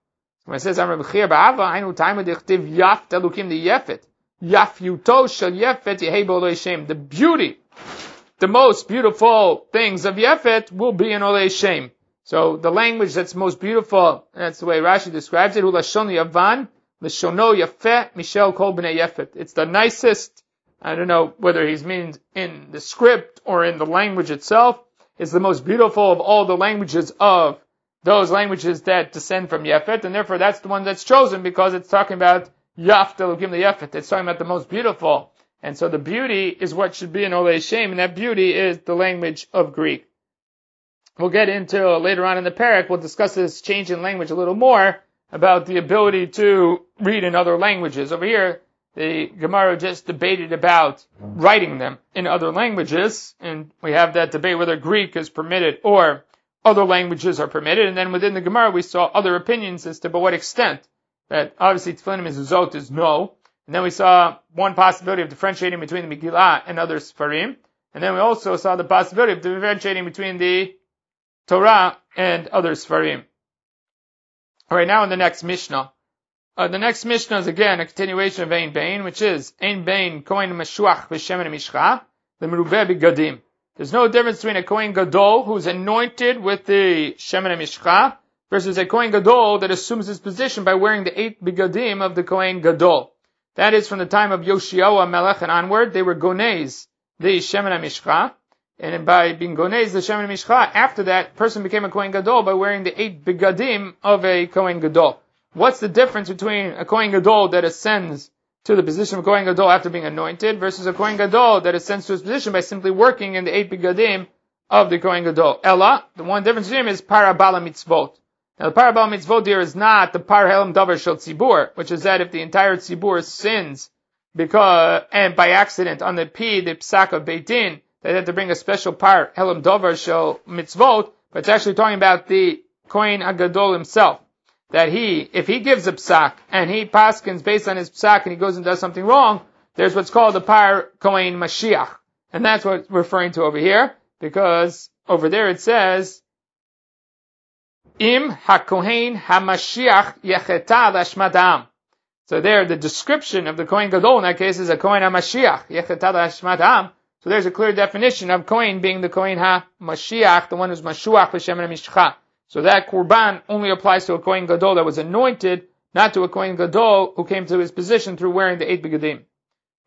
When it says, I'm Rabbi Ba'ava, I time of the Yaf Telukim the Yefet. Yafyuto shel Yefet Yehei The beauty, the most beautiful things of Yefet will be in Olei Shem. So the language that's most beautiful, that's the way Rashi describes it, Yavan, Yafet, Michel Kol B'nei. It's the nicest, I don't know whether he's means in the script or in the language itself, it's the most beautiful of all the languages of those languages that descend from Yefet, and therefore that's the one that's chosen because it's talking about Yaf Delukim the Yefet. It's talking about the most beautiful. And so the beauty is what should be in Ole Shem, and that beauty is the language of Greek. We'll get into later on in the parak, we'll discuss this change in language a little more about the ability to read in other languages. Over here, the Gemara just debated about writing them in other languages, and we have that debate whether Greek is permitted or other languages are permitted. And then within the Gemara, we saw other opinions as to by what extent that obviously tefillin mezuzot is no. And then we saw one possibility of differentiating between the Megillah and other Sfarim. And then we also saw the possibility of differentiating between the Torah and other Sfarim. Alright, now in the next Mishnah. Uh, the next Mishnah is again a continuation of Ein Bain, which is Ein Bain Kohen Meshuach B'Shem Mishcha, the Merubeh Begadim. There's no difference between a Kohen Gadol who's anointed with the Shemen Mishcha versus a Kohen Gadol that assumes his position by wearing the eight bigadim of the Kohen Gadol. That is from the time of Yoshiyahu Melech and onward, they were Gonez, the Shemen Mishcha, and by being Gonez, the Shemen Mishcha, after that, person became a Kohen Gadol by wearing the eight bigadim of a Kohen Gadol. What's the difference between a Kohen Gadol that ascends to the position of Kohen Gadol after being anointed versus a Kohen Gadol that ascends to his position by simply working in the eight bigadim of the Kohen Gadol? Ella, the one difference between them is parabala mitzvot. Now the parabal mitzvot here is not the par helam davar shel tzibur, which is that if the entire tzibur sins because and by accident on the p the psak of beitin, they have to bring a special par helam davar shel mitzvot, but it's actually talking about the kohen agadol himself. That he, if he gives a psak and he paskins based on his psak and he goes and does something wrong, there's what's called the par kohen mashiach, and that's what it's referring to over here because over there it says Im HaKohen HaMashiach Yecheta Lashmadam. So there, the description of the Kohen Gadol in that case is a Kohen HaMashiach Yecheta Lashmadam. So there's a clear definition of Kohen being the Kohen HaMashiach, the one who's Mashuach V'Shem Mishcha. So that Kurban only applies to a Kohen Gadol that was anointed, not to a Kohen Gadol who came to his position through wearing the eight begadim.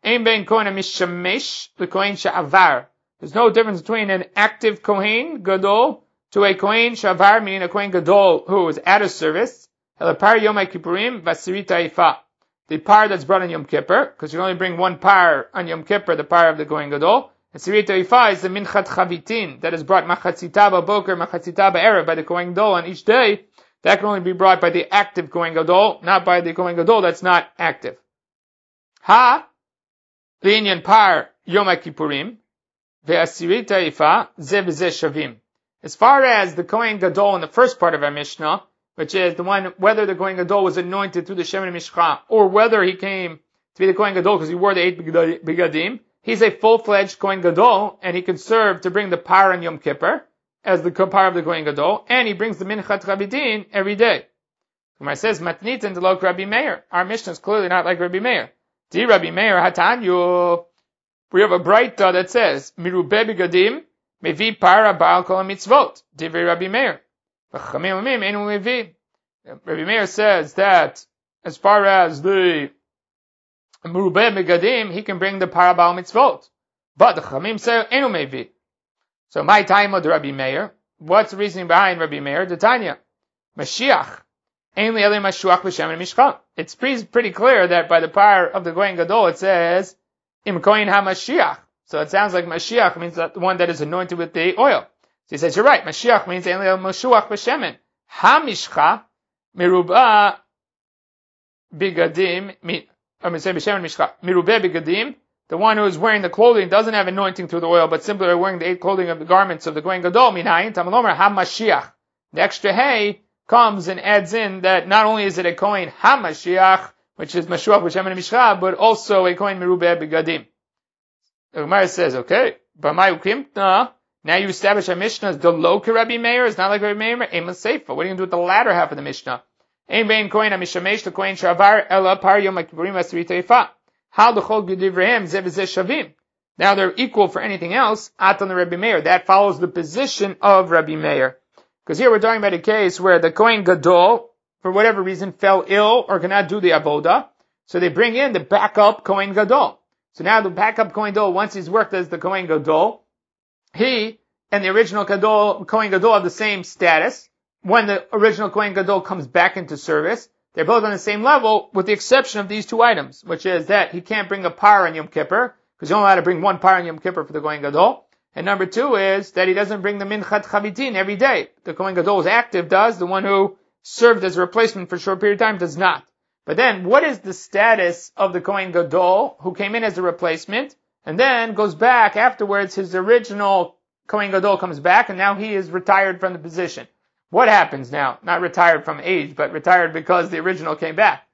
Ein ben Kohen HaMishamesh, the Kohen Sha'avar. There's no difference between an active Kohen Gadol to a Kohen Shavar, meaning a Kohen Gadol who is at a service, par Yom Kippurim Vasirita Ifa. The par that's brought on Yom Kippur, because you only bring one par on Yom Kippur, the par of the Kohen Gadol, Asirita Ifa is the Minchat Chavitin that is brought Machatzitaba Boker, Machatzitaba Erev by the Kohen Gadol on each day. That can only be brought by the active Kohen Gadol, not by the Kohen Gadol that's not active. Ha, Linyan Par Yom Kippurim, Ve'asirita Ifa, Zev Shavim. As far as the Kohen Gadol in the first part of our Mishnah, which is the one whether the Kohen Gadol was anointed through the Shemin Mishcha, or whether he came to be the Kohen Gadol because he wore the eight Bigadim, he's a full-fledged Kohen Gadol, and he can serve to bring the Par and Yom Kippur, as the Par of the Kohen Gadol, and he brings the Minchat Chabidin every day. Gemara says, Matnit and Delok Rabbi Meir. Our Mishnah is clearly not like Rabbi Meir. Di Rabbi Meir Hatanyu. We have a bright that says, Mirube Bigadim, Mevi para baal kol mitzvot. Divrei Rabbi Meir. Rabbi Meir says that as far as the Merube Megadim, he can bring the para baal mitzvot. But the Chamim say enu mevi. So my time with Rabbi Meir. What's the reasoning behind Rabbi Meir? The Tanya. Mashiach. It's pretty clear that by the power of the Kohen Gadol it says, Im Kohen HaMashiach. So it sounds like Mashiach means that the one that is anointed with the oil. So he says, you're right, Mashiach means Elil Mashuach B'Shemen. HaMishcha Miruba Bigadim, I'm say B'Shemen Mishcha, Mirube Bigadim, the one who is wearing the clothing doesn't have anointing through the oil, but simply are wearing the eight clothing of the garments of the Kohen Gadol, Minayin, Tamalomer, HaMashiach. The extra hay comes and adds in that not only is it a Kohen HaMashiach, which is Mashuach B'Shemen Mishcha, but also a Kohen Mirube Bigadim. The Gemara says, okay, but my ukimta, now you establish a Mishnah the low Rabbi Meir, is not like Rabbi Meir, Ema Seifa. What are you going to do with the latter half of the Mishnah? Koinamishamesh the koin shavar. How zev shavim. Now they're equal for anything else. Atan the Rabbi Meir. That follows the position of Rabbi Meir. Because here we're talking about a case where the kohen gadol, for whatever reason, fell ill or cannot do the avoda. So they bring in the backup kohen gadol. So now the backup Kohen Gadol, once he's worked as the Kohen Gadol, he and the original Gadol, Kohen Gadol have the same status. When the original Kohen Gadol comes back into service, they're both on the same level, with the exception of these two items, which is that he can't bring a par on Yom Kippur, because you only allowed to bring one par on Yom Kippur for the Kohen Gadol. And number two is that he doesn't bring the Minchat Chavitin every day. The Kohen Gadol is active, does. The one who served as a replacement for a short period of time does not. But then, what is the status of the Kohen Gadol who came in as a replacement and then goes back afterwards? His original Kohen Gadol comes back and now he is retired from the position. What happens now? Not retired from age, but retired because the original came back.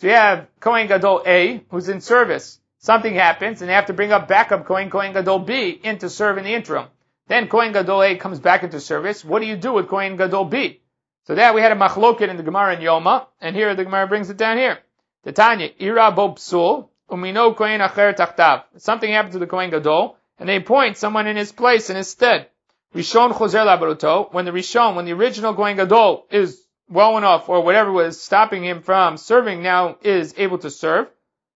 So you have Kohen Gadol A who's in service. Something happens and they have to bring up backup Kohen Kohen Gadol B in to serve in the interim. Then Kohen Gadol A comes back into service. What do you do with Kohen Gadol B? So that we had a machloket in the Gemara in Yoma, and here the Gemara brings it down here. The Tanya, Ira bo psul, umino kohen acher tachtav. Something happened to the Kohen Gadol, and they appoint someone in his place, in his stead. Rishon choser labaruto, when the Rishon, when the original Kohen Gadol is well enough, or whatever was stopping him from serving now is able to serve.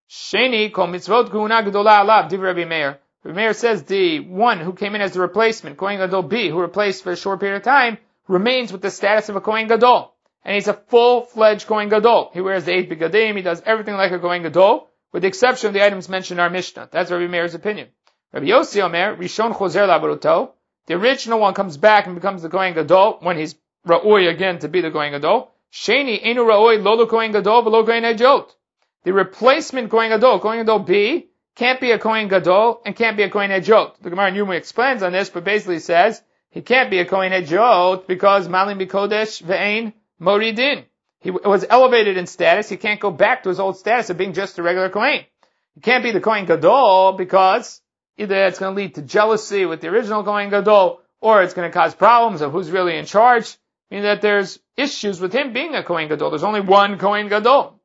Sheni kol mitzvot kuhuna gedola alav, div Rabbi Meir. Rabbi Meir says the one who came in as the replacement, Kohen Gadol B, who replaced for a short period of time, remains with the status of a Kohen Gadol. And he's a full-fledged Kohen Gadol. He wears the eight begadim, he does everything like a Kohen Gadol, with the exception of the items mentioned in our Mishnah. That's Rabbi Meir's opinion. Rabbi Yossi Omer, Rishon Choser Labaruto, the original one comes back and becomes the Kohen Gadol, when he's Ra'oi again to be the Kohen Gadol. Sheni Enu Ra'oi Lolo Kohen Gadol V'lo Kohen Ejot. The replacement Kohen Gadol, Kohen Gadol B, can't be a Kohen Gadol and can't be a Kohen Ejot. The Gemara in Yuma explains on this, but basically says he can't be a Kohen Hedjot because Malim Bikodesh Ve'ain Moridin. He was elevated in status. He can't go back to his old status of being just a regular Kohen. He can't be the Kohen Gadol because either it's going to lead to jealousy with the original Kohen Gadol or it's going to cause problems of who's really in charge. Meaning that there's issues with him being a Kohen Gadol. There's only one Kohen Gadol.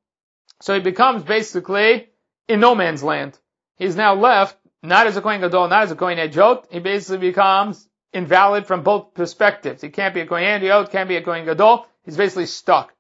So he becomes basically in no man's land. He's now left not as a Kohen Gadol, not as a Kohen Hedjot. He basically becomes invalid from both perspectives. He can't be a Kohen Diot, can't be a Kohen Gadol. He's basically stuck.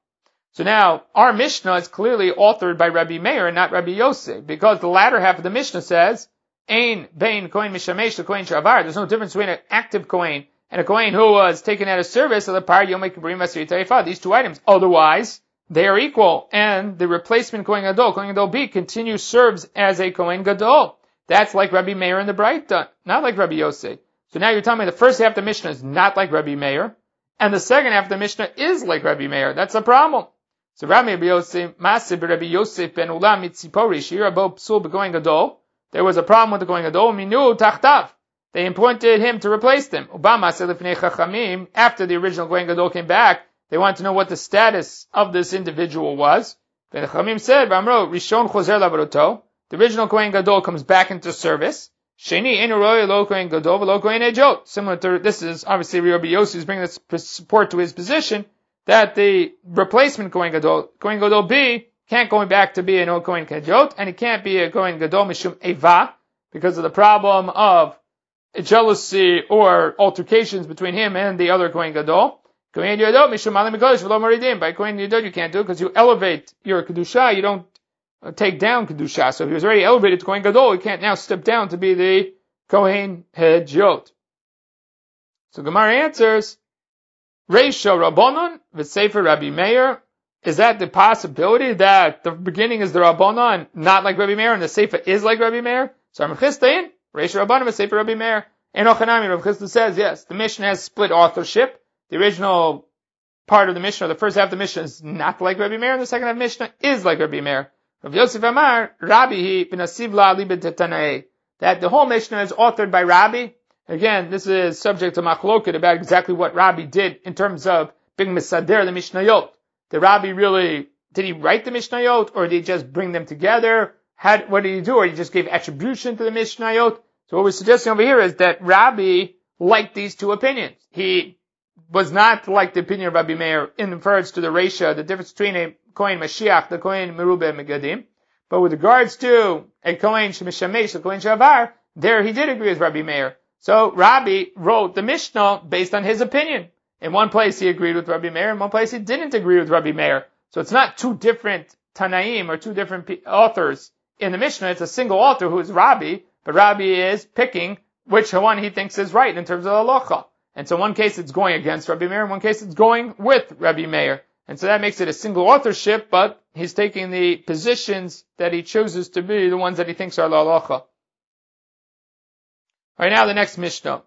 So now, our Mishnah is clearly authored by Rabbi Meir and not Rabbi Yosef, because the latter half of the Mishnah says, Ein Bain Kohen Mishamesh the Kohen Shavar. There's no difference between an active Kohen and a Kohen who was taken out of service of the Par Yom Kippurim These two items. Otherwise, they are equal, and the replacement Kohen Gadol, Kohen Gadol B, continues serves as a Kohen Gadol. That's like Rabbi Meir in the Breita, not like Rabbi Yosef. So now you're telling me the first half of the Mishnah is not like Rabbi Meir, and the second half of the Mishnah is like Rabbi Meir. That's a problem. So Rabbi Yosef, Masib Rabbi Yosef ben Ulam Mitzipori, Shir Abo Psul Begoin Gadol. There was a problem with the Kohen Gadol, Minu Tachtav. They appointed him to replace them. Obama said Chachamim, after the original Kohen Gadol came back, they wanted to know what the status of this individual was. The Chachamim said, Vamro, Rishon Choser Lavaroto. The original Kohen Gadol comes back into service. Sheni Enuroy Lo Kohen Gadol Lo Kohen Ejot. Similar to, this is obviously Rabbi Yossi is bringing this support to his position that the replacement Kohen Gadol, Kohen Gadol B, can't go back to be an old Kohen Ejot, and he can't be a Kohen Gadol Mishum Eva, because of the problem of jealousy or altercations between him and the other Kohen Gadol. Kohen Yodot Mishum Alim V'lo Moridim. By Kohen Yodot you can't do it because you elevate your Kedusha, you don't uh, take down Kedusha. So if he was already elevated to Kohen Gadol, he can't now step down to be the Kohen Hedjot. So Gemara answers, Reisha Rabbanon, V'Sefer Rabbi Meir, is that the possibility that the beginning is the Rabbanon, not like Rabbi Meir, and the Sefer is like Rabbi Meir? So I'm Chistayin, Reish Rabbanim and Sefer Rabbi Meir. And Ochanami, Rav Chisda says, yes, the mission has split authorship. The original part of the mission, or the first half of the Mishnah is not like Rabbi Meir, and the second half of the Mishnah is like Rabbi Meir. Rav Yosef Amar, Rabbi he b'nasiv la'ali b'tetanae. That the whole Mishnah is authored by Rabbi. Again, this is subject to machloket about exactly what Rabbi did in terms of being misader the Mishnayot. Did Rabbi really, did he write the Mishnayot, or did he just bring them together? How, what did he do? Or he just gave attribution to the Mishnayot? So what we're suggesting over here is that Rabbi liked these two opinions. He was not like the opinion of Rabbi Meir in regards to the ratio, the difference between a Kohen Mashiach, the Kohen Merube Megadim. But with regards to a Kohen Shemishamesh, the Kohen Shavar, there he did agree with Rabbi Meir. So Rabbi wrote the Mishnah based on his opinion. In one place he agreed with Rabbi Meir, in one place he didn't agree with Rabbi Meir. So it's not two different Tanaim or two different authors in the Mishnah, it's a single author who is Rabbi, but Rabbi is picking which one he thinks is right in terms of halacha. And so in one case it's going against Rabbi Meir, in one case it's going with Rabbi Meir. And so that makes it a single authorship, but he's taking the positions that he chooses to be the ones that he thinks are halacha. Alright, now the next Mishnah.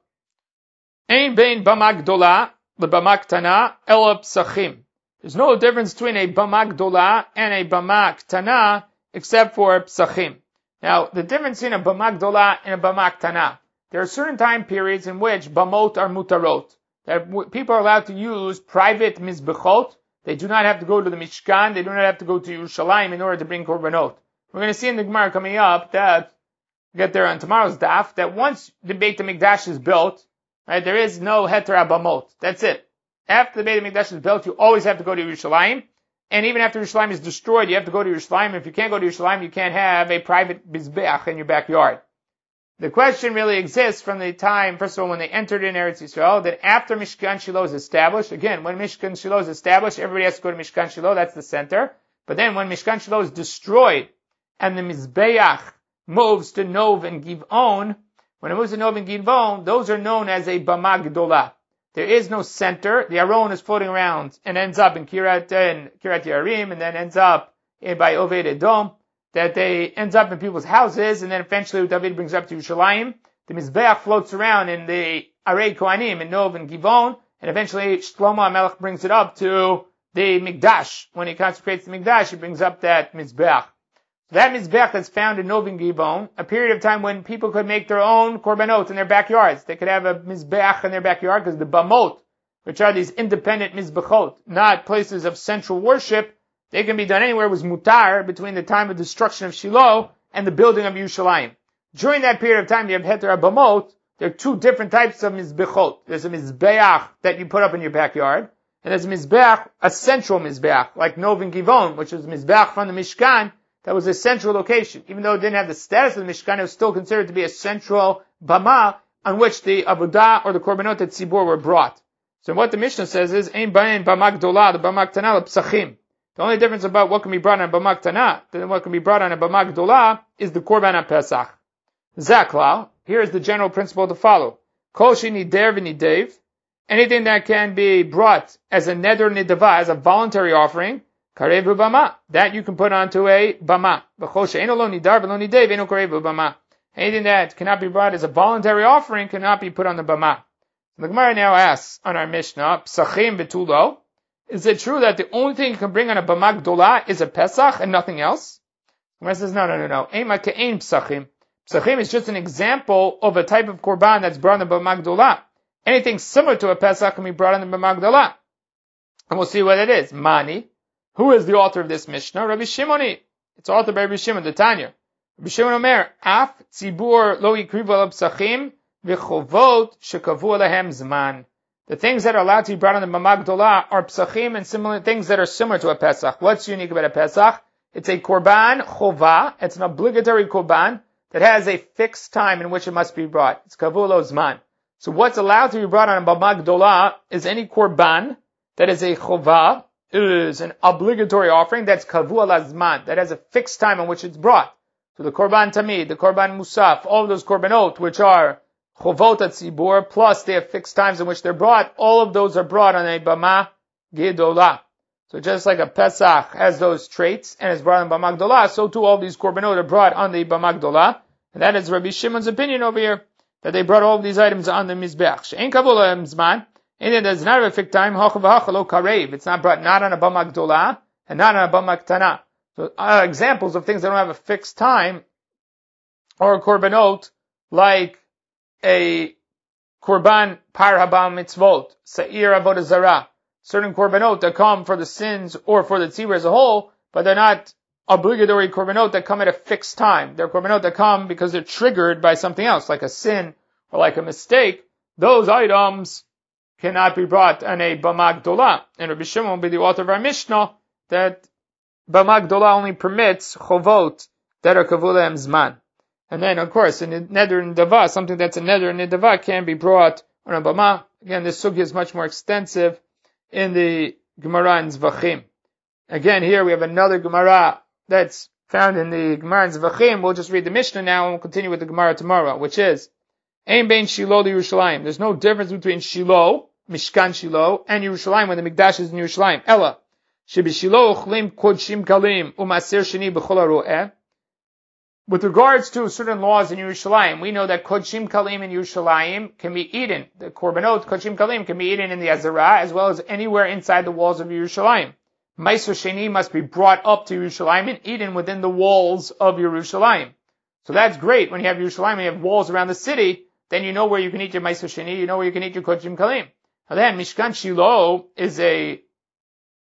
Ein bein bamagdola lebamak ela psachim. There's no difference between a bamagdola and a bamak except for psachim. Now, the difference in a bama gdola and a bama. There are certain time periods in which bamot are mutarot. That people are allowed to use private mizbechot. They do not have to go to the Mishkan. They do not have to go to Yerushalayim in order to bring korbanot. We're going to see in the Gemara coming up that get there on tomorrow's daf that once the Beit Hamikdash is built, right, there is no heter abamot. That's it. After the Beit Hamikdash is built, you always have to go to Yerushalayim. And even after Yerushalayim is destroyed, you have to go to Yerushalayim. If you can't go to Yerushalayim, you can't have a private mizbeach in your backyard. The question really exists from the time, first of all, when they entered in Eretz Yisrael, that after Mishkan Shiloh is established, again, when Mishkan Shiloh is established, everybody has to go to Mishkan Shiloh, that's the center. But then when Mishkan Shiloh is destroyed, and the Mizbeach moves to Nov and Givon, when it moves to Nov and Givon, those are known as a Bamagdolah. There is no center. The Aron is floating around and ends up in Kirat, in Kiryat Yearim and then ends up in, by Oved Edom. That they ends up in people's houses and then eventually David brings up to Yerushalayim. The Mizbeach floats around in the Arei Kohanim in Nov and Givon and eventually Shlomo HaMelech brings it up to the Mikdash. When he consecrates the Mikdash, he brings up that Mizbeach. That mizbech that's found in Novin Gibon, a period of time when people could make their own korbanot in their backyards. They could have a mizbech in their backyard because the bamot, which are these independent mizbechot, not places of central worship, they can be done anywhere, was mutar between the time of destruction of Shiloh and the building of Yerushalayim. During that period of time, you have heter bamot. There are two different types of mizbechot. There's a mizbeach that you put up in your backyard, and there's a mizbeach, a central mizbeach, like Novin Givon, which is mizbeach from the Mishkan, that was a central location. Even though it didn't have the status of the Mishkan, it was still considered to be a central bama on which the Abudah or the Korbanot at Tzibur were brought. So what the Mishnah says is, Ein bayin bamak dola, the bamak tana, psachim. The only difference about what can be brought on a bamak tana than what can be brought on a bamak dola is the Korban Pesach. Zaklal, here is the general principle to follow. Kol shini der v'nidev, anything that can be brought as a neder nidava, as a voluntary offering, Karev bama. That you can put onto a bama. Anything that cannot be brought as a voluntary offering cannot be put on the bama. The Gemara now asks on our Mishnah, Psachim betulo, is it true that the only thing you can bring on a bama gdola is a Pesach and nothing else? The Gemara says, no, no, no, no. Ema ke'ein psachim. Psachim is just an example of a type of korban that's brought on the bama gdola. Anything similar to a Pesach can be brought on the bama gdola. And we'll see what it is. Mani. Who is the author of this Mishnah? Rabbi Shimoni. It's authored by Rabbi Shimon, the Tanya. Rabbi Shimon Omer, Af tzibur lo yikrivu al psachim v'chovot shekavu zman. The things that are allowed to be brought on the Mamagdolah are psachim and similar things that are similar to a Pesach. What's unique about a Pesach? It's a korban chova. It's an obligatory korban that has a fixed time in which it must be brought. It's kavulo zman. So what's allowed to be brought on a Mamagdolah is any korban that is a chova, is an obligatory offering that's kavu al azman, that has a fixed time in which it's brought. So the Korban Tamid, the Korban Musaf, all of those Korbanot, which are Chovot Tzibur, plus they have fixed times in which they're brought, all of those are brought on a Bama Gedolah. So just like a Pesach has those traits and is brought on Bama Gdolah, so too all these Korbanot are brought on the Bama Gdolah. And that is Rabbi Shimon's opinion over here, that they brought all these items on the Mizbech. She'en Kabula Zman, and it does not a fixed time, It's not brought not on a Bama Gdolah, and not on a Bama Ktana. So uh, examples of things that don't have a fixed time or a korbanot like a korban par habam mitzvot, sa'ir avodah zarah, certain korbanot that come for the sins or for the tzibur as a whole, but they're not obligatory korbanot that come at a fixed time. They're korbanot that come because they're triggered by something else, like a sin or like a mistake. Those items cannot be brought on a bamag dolah. And Rabbi Shimon will be the author of our Mishnah that Bamagdola only permits chovot that are kavulem zman. And then, of course, in neder and dava, something that's a neder and dava can be brought on a bama. Again, this sugi is much more extensive in the Gemara in Zvachim. Again, here we have another Gemara that's found in the Gemara in Zvachim. We'll just read the Mishnah now and we'll continue with the Gemara tomorrow, which is, Ein bein Shiloh to Yerushalayim. There's no difference between Shiloh, Mishkan Shiloh, and Yerushalayim when the Mikdash is in Yerushalayim. Ella. With regards to certain laws in Yerushalayim, we know that kodshim kalim in Yerushalayim can be eaten. The korbanot kodshim kalim can be eaten in the Azara as well as anywhere inside the walls of Yerushalayim. Meiser sheni must be brought up to Yerushalayim and eaten within the walls of Yerushalayim. So that's great. When you have Yerushalayim, and you have walls around the city, then you know where you can eat your Meiser sheni, you know where you can eat your kodshim kalim. Then, Mishkan Shiloh is a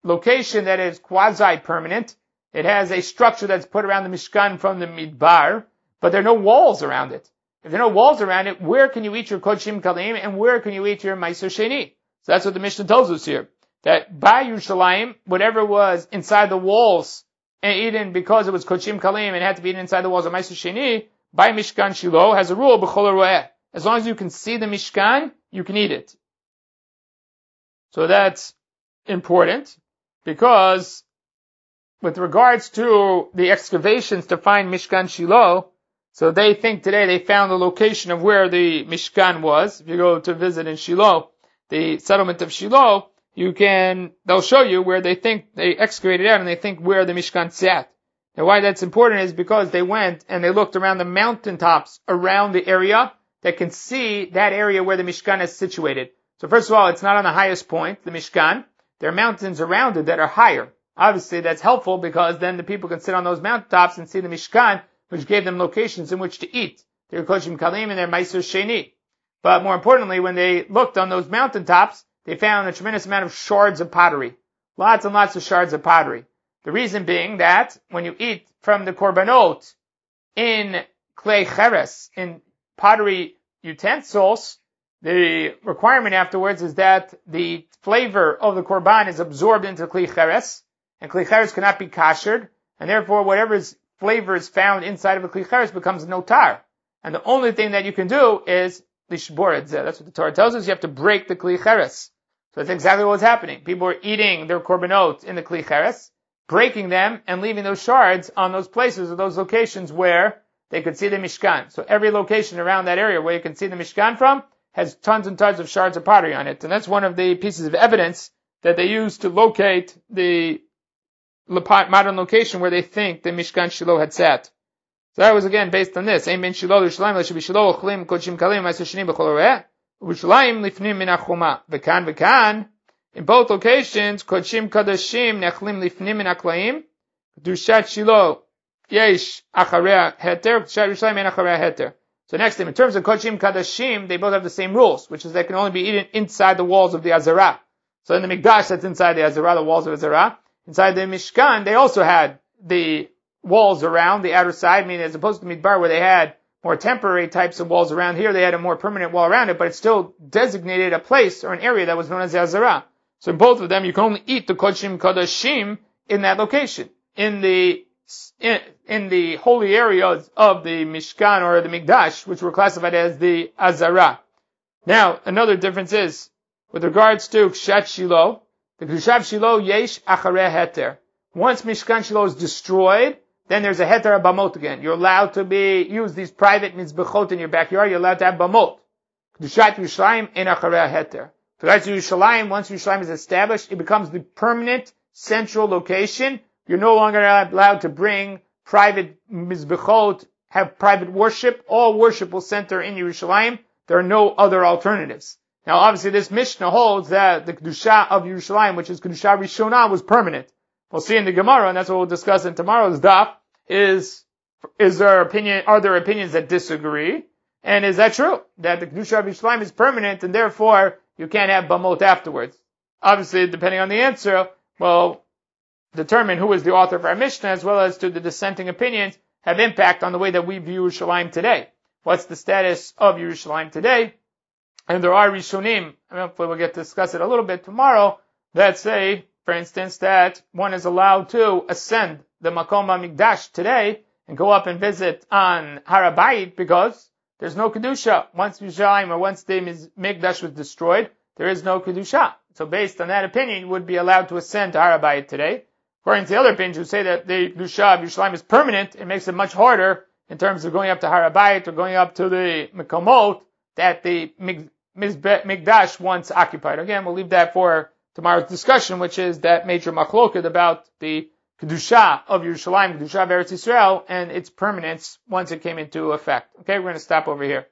location that is quasi-permanent. It has a structure that's put around the Mishkan from the Midbar, but there are no walls around it. If there are no walls around it, where can you eat your Kodshim Kalim and where can you eat your Meiser Sheni? So that's what the Mishnah tells us here. That by Yerushalayim, whatever was inside the walls and eaten because it was Kodshim Kalim and had to be eaten inside the walls of Meiser Sheni, by Mishkan Shiloh has a rule, B'chol As long as you can see the Mishkan, you can eat it. So that's important because with regards to the excavations to find Mishkan Shiloh, so they think today they found the location of where the Mishkan was. If you go to visit in Shiloh, the settlement of Shiloh, you can, they'll show you where they think they excavated out and they think where the Mishkan sat. Now why that's important is because they went and they looked around the mountaintops around the area that can see that area where the Mishkan is situated. So first of all, it's not on the highest point, the Mishkan. There are mountains around it that are higher. Obviously, that's helpful because then the people can sit on those mountaintops and see the Mishkan, which gave them locations in which to eat. They Their Koshim Kalim and their Meiser Sheni. But more importantly, when they looked on those mountaintops, they found a tremendous amount of shards of pottery. Lots and lots of shards of pottery. The reason being that when you eat from the korbanot in clay cheres, in pottery utensils, the requirement afterwards is that the flavor of the korban is absorbed into kli cheres, and kli cheres cannot be kashered, and therefore whatever flavor is found inside of a kli cheres becomes notar. And the only thing that you can do is lishbor That's what the Torah tells us. You have to break the kli cheres. So that's exactly what's happening. People are eating their korbanot in the kli cheres, breaking them and leaving those shards on those places or those locations where they could see the Mishkan. So every location around that area where you can see the Mishkan from, has tons and tons of shards of pottery on it. And that's one of the pieces of evidence that they use to locate the modern location where they think the Mishkan Shiloh had sat. So that was again based on this. Amen. Shiloh Yerushalayim be Shiloh Chlim Kodshim Kalim Ma'aser Sheni B'Chol Yerushalayim Lifnim Min Achuma. V'kan v'kan. In both locations, Kodshim Kadashim Nechlim Lifnim Min Aklaim. Dushat Shiloh Yesh Acharei Heter. Dushat Yerushalayim En Acharei Heter. So next thing, in terms of Kodshim Kadashim, they both have the same rules, which is they can only be eaten inside the walls of the Azara. So in the Mikdash, that's inside the Azara, the walls of Azara. Inside the Mishkan, they also had the walls around the outer side, meaning as opposed to Midbar where they had more temporary types of walls around here, they had a more permanent wall around it, but it still designated a place or an area that was known as the Azara. So in both of them, you can only eat the Kodshim Kodashim in that location. In the in, in the holy areas of the Mishkan or the Mikdash, which were classified as the Azara. Now, another difference is, with regards to Kshat Shiloh, the Kshat Shiloh Yesh Achareh Heter. Once Mishkan Shiloh is destroyed, then there's a heter bamot again. You're allowed to be use these private mizbechot in your backyard. You're allowed to have bamot. Kedushat Yerushalayim in acharei heter. Kedushat Yerushalayim, once Yerushalayim is established, it becomes the permanent central location. You're no longer allowed to bring private mizbechot, have private worship. All worship will center in Yerushalayim. There are no other alternatives. Now, obviously, this Mishnah holds that the Kedusha of Yerushalayim, which is Kedusha Rishonah, was permanent. We'll see in the Gemara, and that's what we'll discuss in tomorrow's daf, is, is there opinion, are there opinions that disagree? And is that true? That the Kedusha of Yerushalayim is permanent, and therefore, you can't have Bamot afterwards. Obviously, depending on the answer, well, determine who is the author of our Mishnah, as well as to the dissenting opinions, have impact on the way that we view Yerushalayim today. What's the status of Yerushalayim today? And there are Rishonim, hopefully we'll get to discuss it a little bit tomorrow, that say for instance, that one is allowed to ascend the Makom Mikdash today and go up and visit on Harabayit because there's no Kedusha. Once Yerushalayim or once the Mikdash was destroyed, there is no Kedusha. So based on that opinion, you would be allowed to ascend to Harabayit today. According to the other opinions who say that the Kedusha of Yerushalayim is permanent, it makes it much harder in terms of going up to Harabayit or going up to the Mekomot that the Mikdash once occupied. Again, we'll leave that for tomorrow's discussion, which is that major machloket about the kedusha of Yerushalayim, kedusha of Eretz Yisrael, and its permanence once it came into effect. Okay, we're going to stop over here.